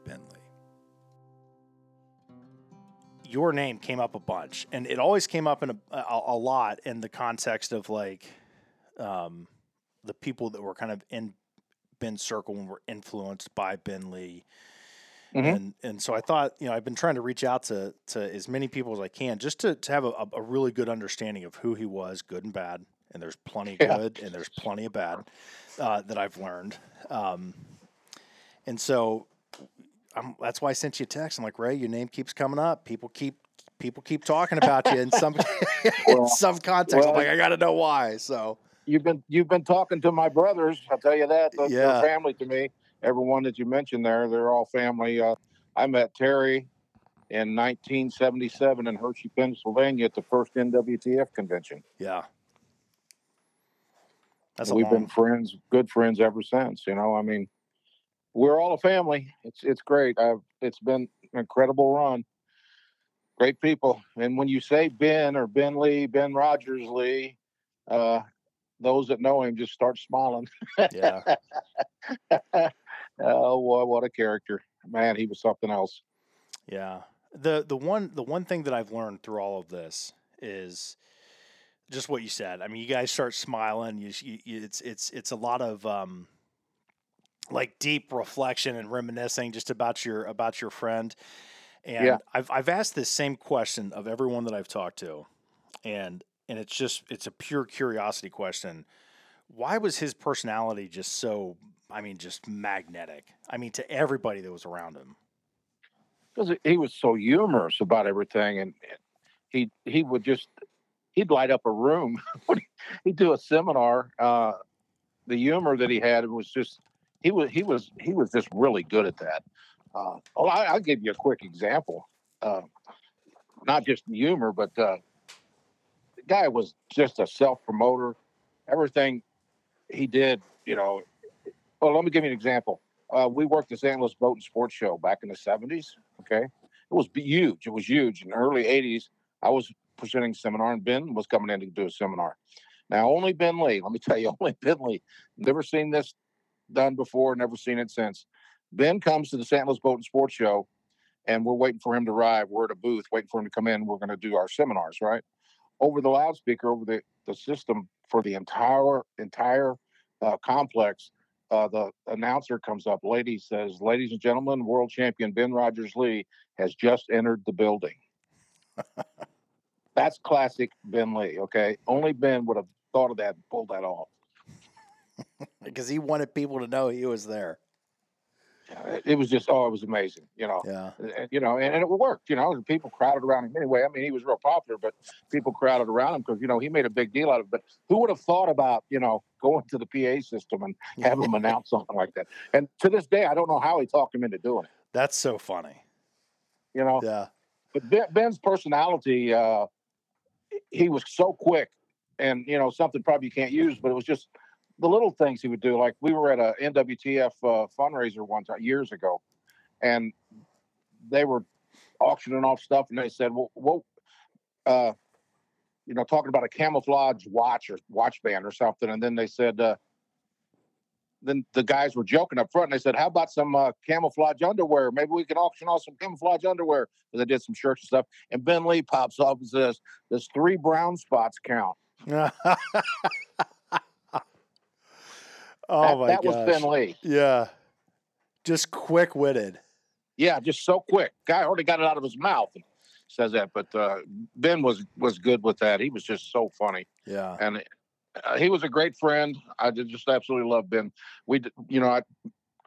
Ben Lee. Your name came up a bunch, and it always came up in a, a, a lot in the context of like um, the people that were kind of in Ben's circle and were influenced by Ben Lee. Mm-hmm. And and so I thought, you know, I've been trying to reach out to to as many people as I can just to, to have a, a really good understanding of who he was, good and bad. And there's plenty yeah. good and there's plenty of bad uh, that I've learned. Um, and so I'm, that's why I sent you a text. I'm like, Ray, your name keeps coming up. People keep people keep talking about you in some well, in some context. Well, I'm like, I got to know why. So you've been you've been talking to my brothers. I'll tell you that. They're, yeah. Family to me. Everyone that you mentioned there, they're all family. Uh, I met Terry in 1977 in Hershey, Pennsylvania, at the first NWTF convention. Yeah. That's we've long... been friends, good friends ever since. You know, I mean, we're all a family. It's it's great. I've, it's been an incredible run. Great people. And when you say Ben or Ben Lee, Ben Rodgers Lee, uh, those that know him just start smiling. Yeah. oh, what, what a character. Man, he was something else. Yeah. The the one the one thing that I've learned through all of this is just what you said. I mean, you guys start smiling. You, you it's it's it's a lot of um, like deep reflection and reminiscing just about your about your friend. And yeah. I've I've asked this same question of everyone that I've talked to, and and it's just it's a pure curiosity question. Why was his personality just so? I mean, just magnetic. I mean, to everybody that was around him. Because he was so humorous about everything, and he he would just he'd light up a room. he'd do a seminar. Uh, the humor that he had was just he was he was he was just really good at that. Uh, well, I, will give you a quick example. Uh, not just humor, but uh, the guy was just a self promoter. Everything he did, you know. Well, let me give you an example. Uh, we worked the St. Louis Boat and Sports Show back in the '70s. Okay, It was huge. It was huge. In the early 80s, I was presenting a seminar and Ben was coming in to do a seminar. Now, only Ben Lee, let me tell you, only Ben Lee. Never seen this done before, never seen it since. Ben comes to the St. Louis Boat and Sports Show, and we're waiting for him to arrive. We're at a booth waiting for him to come in. We're going to do our seminars, right? Over the loudspeaker, over the, the system for the entire entire uh, complex, uh, the announcer comes up. Lady says, "Ladies and gentlemen, world champion Ben Rodgers Lee has just entered the building." That's classic Ben Lee. Okay, only Ben would have thought of that and pulled that off. because he wanted people to know he was there. It was just oh, it was amazing. You know, Yeah. and, you know, and, and it worked. You know, people crowded around him anyway. I mean, he was real popular, but people crowded around him because you know he made a big deal out of it. But who would have thought about you know going to the PA system and have him announce something like that? And to this day, I don't know how he talked him into doing it. That's so funny. You know, Yeah. but ben, Ben's personality, uh, he was so quick, and you know something probably you can't use, but it was just the little things he would do. Like we were at a NWTF uh, fundraiser one time years ago, and they were auctioning off stuff, and they said, "Well, what?" Uh, you know, talking about a camouflage watch or watch band or something, and then they said, uh, then the guys were joking up front, and they said, "How about some uh, camouflage underwear? Maybe we can auction off some camouflage underwear." And they did some shirts and stuff, and Ben Lee pops up and says, "Does three brown spots count?" oh that, my that gosh. was Ben Lee. Yeah. Just quick witted. Yeah, just so quick. Guy already got it out of his mouth. And says that, but uh, Ben was was good with that. He was just so funny, Yeah. and uh, he was a great friend. I just absolutely love Ben. We, you know, I,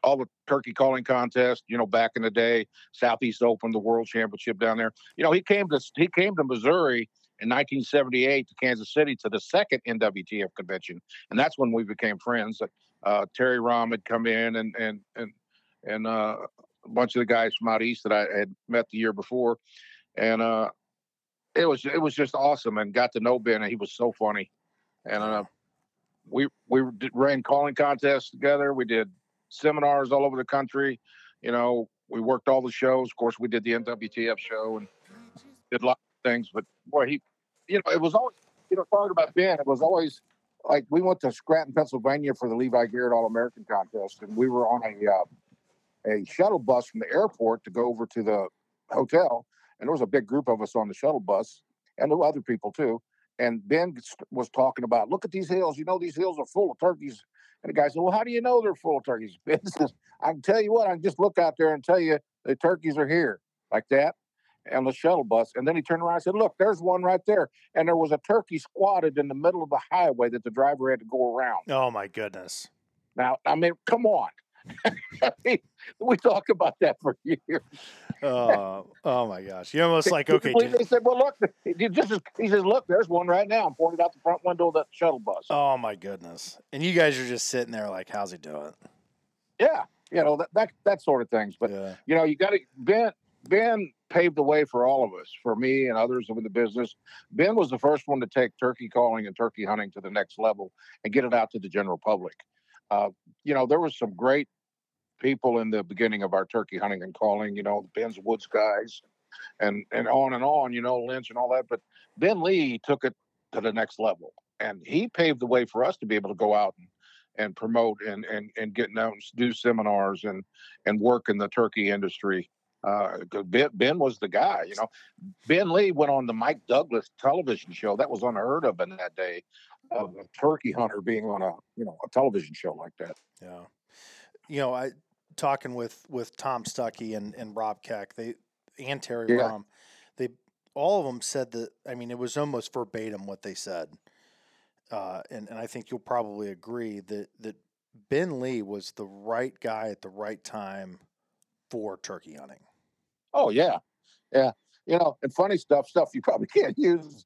all the turkey calling contest. You know, back in the day, Southeast Open, the World Championship down there. You know, he came to he came to Missouri in 1978 to Kansas City to the second NWTF convention, and that's when we became friends. Uh, Terry Rohm had come in, and and and and uh, a bunch of the guys from out east that I had met the year before, and uh, it was it was just awesome, and got to know Ben, and he was so funny, and uh, we we did, ran calling contests together. We did seminars all over the country. You know, we worked all the shows. Of course, we did the NWTF show and did a lot of things. But boy, he, you know, it was always, you know, talking about Ben, it was always like we went to Scranton, Pennsylvania for the Levi Garrett All American contest, and we were on a uh, a shuttle bus from the airport to go over to the hotel, and there was a big group of us on the shuttle bus, and other people too. And Ben was talking about, look at these hills. You know, these hills are full of turkeys. And the guy said, Well, how do you know they're full of turkeys? Ben says, I can tell you what, I can just look out there and tell you the turkeys are here, like that, on the shuttle bus. And then he turned around and said, Look, there's one right there. And there was a turkey squatted in the middle of the highway that the driver had to go around. Oh my goodness. Now, I mean, come on. We talk about that for years. Oh, oh my gosh. You're almost like, okay, They said, "Well, look." He just he says, "Look, there's one right now." I'm pointed out the front window of that shuttle bus. Oh my goodness. And you guys are just sitting there like, how's he doing? Yeah, you know that that that sort of things. But Yeah. you know, you got to Ben. Ben paved the way for all of us, for me and others in the business. Ben was the first one to take turkey calling and turkey hunting to the next level and get it out to the general public. Uh, you know, there was some great people in the beginning of our turkey hunting and calling. You know, Ben's Woods guys, and and on and on. You know, Lynch and all that. But Ben Lee took it to the next level, and he paved the way for us to be able to go out and and promote and and and get out and do seminars and and work in the turkey industry. Uh, ben, ben was the guy, you know. Ben Lee went on the Mike Douglas television show. That was unheard of in that day, of a turkey hunter being on a you know a television show like that. Yeah. You know, I talking with with Tom Stuckey and and Rob Keck, they and Terry Yeah. Rohm, they all of them said that. I mean, it was almost verbatim what they said. Uh, and and I think you'll probably agree that that Ben Lee was the right guy at the right time for turkey hunting. Oh yeah, yeah. You know, and funny stuff, stuff you probably can't use.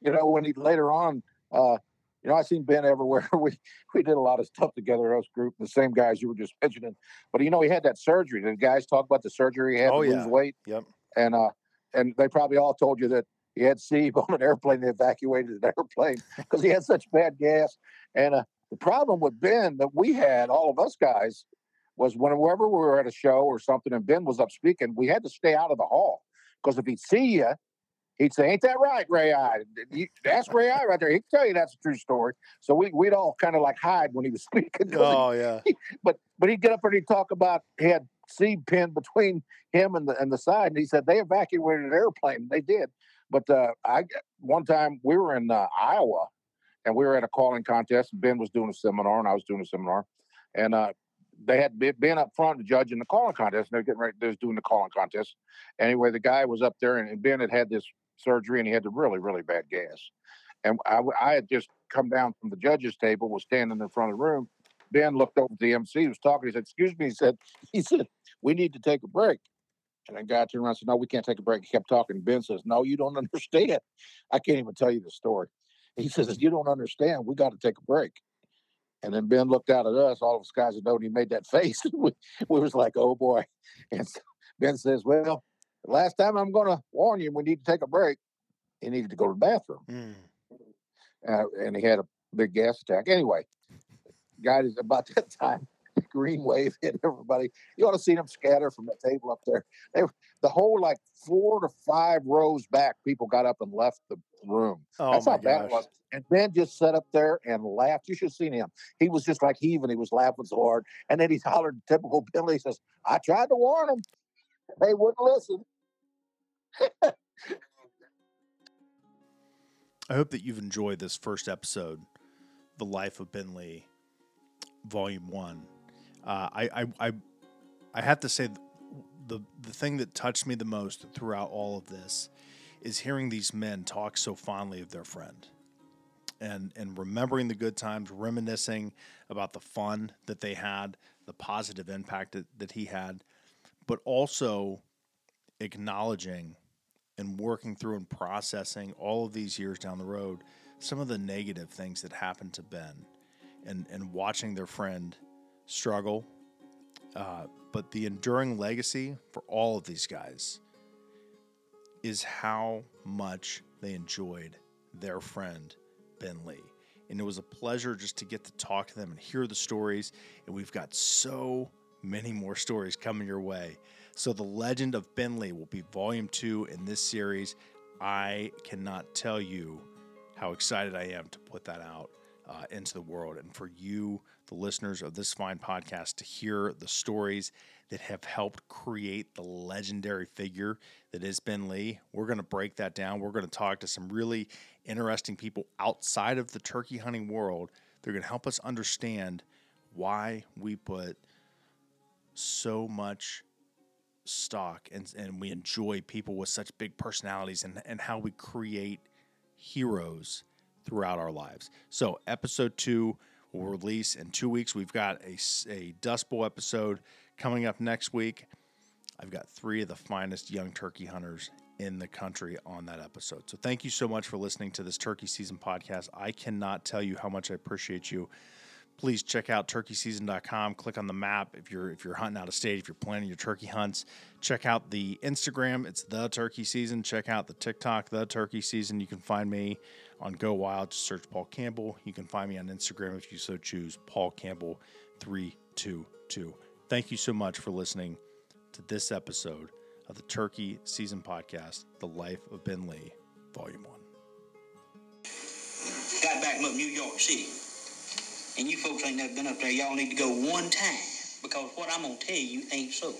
You know, when he later on, uh, you know, I seen Ben everywhere. we we did a lot of stuff together, us group, the same guys you were just mentioning. But you know, he had that surgery. The guys talk about the surgery he had Oh, to yeah. lose weight, Yep. and uh, and they probably all told you that he had Steve on an airplane. They evacuated an airplane because he had such bad gas. And uh, the problem with Ben that we had, all of us guys, was whenever we were at a show or something, and Ben was up speaking, we had to stay out of the hall Because if he'd see you, he'd say, "Ain't that right, Ray Eye? You, that's Ray Eye right there. He can tell you that's a true story." So we we'd all kind of like hide when he was speaking. 'cause he- Oh yeah. but but he'd get up and he'd talk about he had seed pin between him and the and the side, and he said they evacuated an airplane. They did, but uh, I one time we were in uh, Iowa, and we were at a calling contest. And Ben was doing a seminar, and I was doing a seminar, and uh, they had be- been up front judging the calling contest. And they're getting ready. They was doing the calling contest. Anyway, the guy was up there, and, Ben had had this surgery, and he had the really really bad gas. And I, I had just come down from the judges' table, was standing in front of the room. Ben looked over at the MC, was talking. He said, "Excuse me." He said, "He said we need to take a break." And the guy turned around and said, "No, we can't take a break." He kept talking. Ben says, "No, you don't understand. I can't even tell you the story." He says, "You don't understand. We got to take a break." And then Ben looked out at us. All of us guys had known he made that face. we, we was like, "Oh boy!" And so Ben says, "Well, last time I'm going to warn you, we need to take a break." He needed to go to the bathroom Mm. uh, and he had a big gas attack. Anyway, guy is about that time. Green wave hit everybody. You ought to see them scatter from the table up there. They, the whole like four to five rows back, people got up and left the room. Oh That's how bad it was. And Ben just sat up there and laughed. You should have seen him. He was just like heaving. He was laughing so hard. And then he hollered, typical Billy, he says, I tried to warn them. They wouldn't listen. I hope that you've enjoyed this first episode, The Life of Ben Lee, Volume One. Uh, I, I, I, I have to say, th- the the thing that touched me the most throughout all of this is hearing these men talk so fondly of their friend, and and remembering the good times, reminiscing about the fun that they had, the positive impact that, that he had, but also acknowledging and working through and processing all of these years down the road some of the negative things that happened to Ben and, and watching their friend struggle. Uh, but the enduring legacy for all of these guys is how much they enjoyed their friend, Ben Lee. And it was a pleasure just to get to talk to them and hear the stories. And we've got so many more stories coming your way. So, The Legend of Ben Lee will be volume two in this series. I cannot tell you how excited I am to put that out uh, into the world and for you, the listeners of this fine podcast, to hear the stories that have helped create the legendary figure that is Ben Lee. We're going to break that down. We're going to talk to some really interesting people outside of the turkey hunting world. They're going to help us understand why we put so much stock and, and we enjoy people with such big personalities and, and how we create heroes throughout our lives. So, episode two will release in two weeks. We've got a, a Dust Bowl episode coming up next week. I've got three of the finest young turkey hunters in the country on that episode. So, thank you so much for listening to this turkey season podcast. I cannot tell you how much I appreciate you please check out turkeyseason.com click on the map if you're if you're hunting out of state if you're planning your turkey hunts check out the instagram it's the turkey season check out the tiktok the turkey season you can find me on go wild just search paul campbell you can find me on instagram if you so choose paul campbell 322 thank you so much for listening to this episode of the turkey season podcast the life of ben lee volume 1 Got back from New York City. And you folks ain't never been up there. Y'all need to go one time. Because what I'm going to tell you ain't so.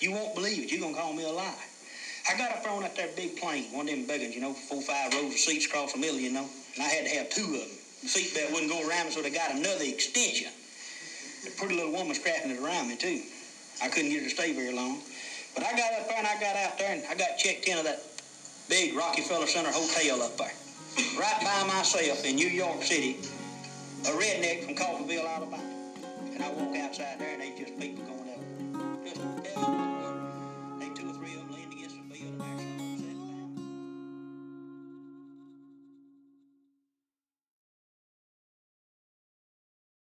You won't believe it. You're going to call me a liar. I got up on that there big plane, one of them big ones, you know, four, five rows of seats across the middle, you know. And I had to have two of them. The seatbelt wouldn't go around me, so they got another extension. The pretty little woman strapping it around me, too. I couldn't get her to stay very long. But I got up there and I got out there and I got checked into that big Rockefeller Center hotel up there. Right by myself in New York City, a redneck from Coffeeville, Alabama. And I walk outside there and they just people going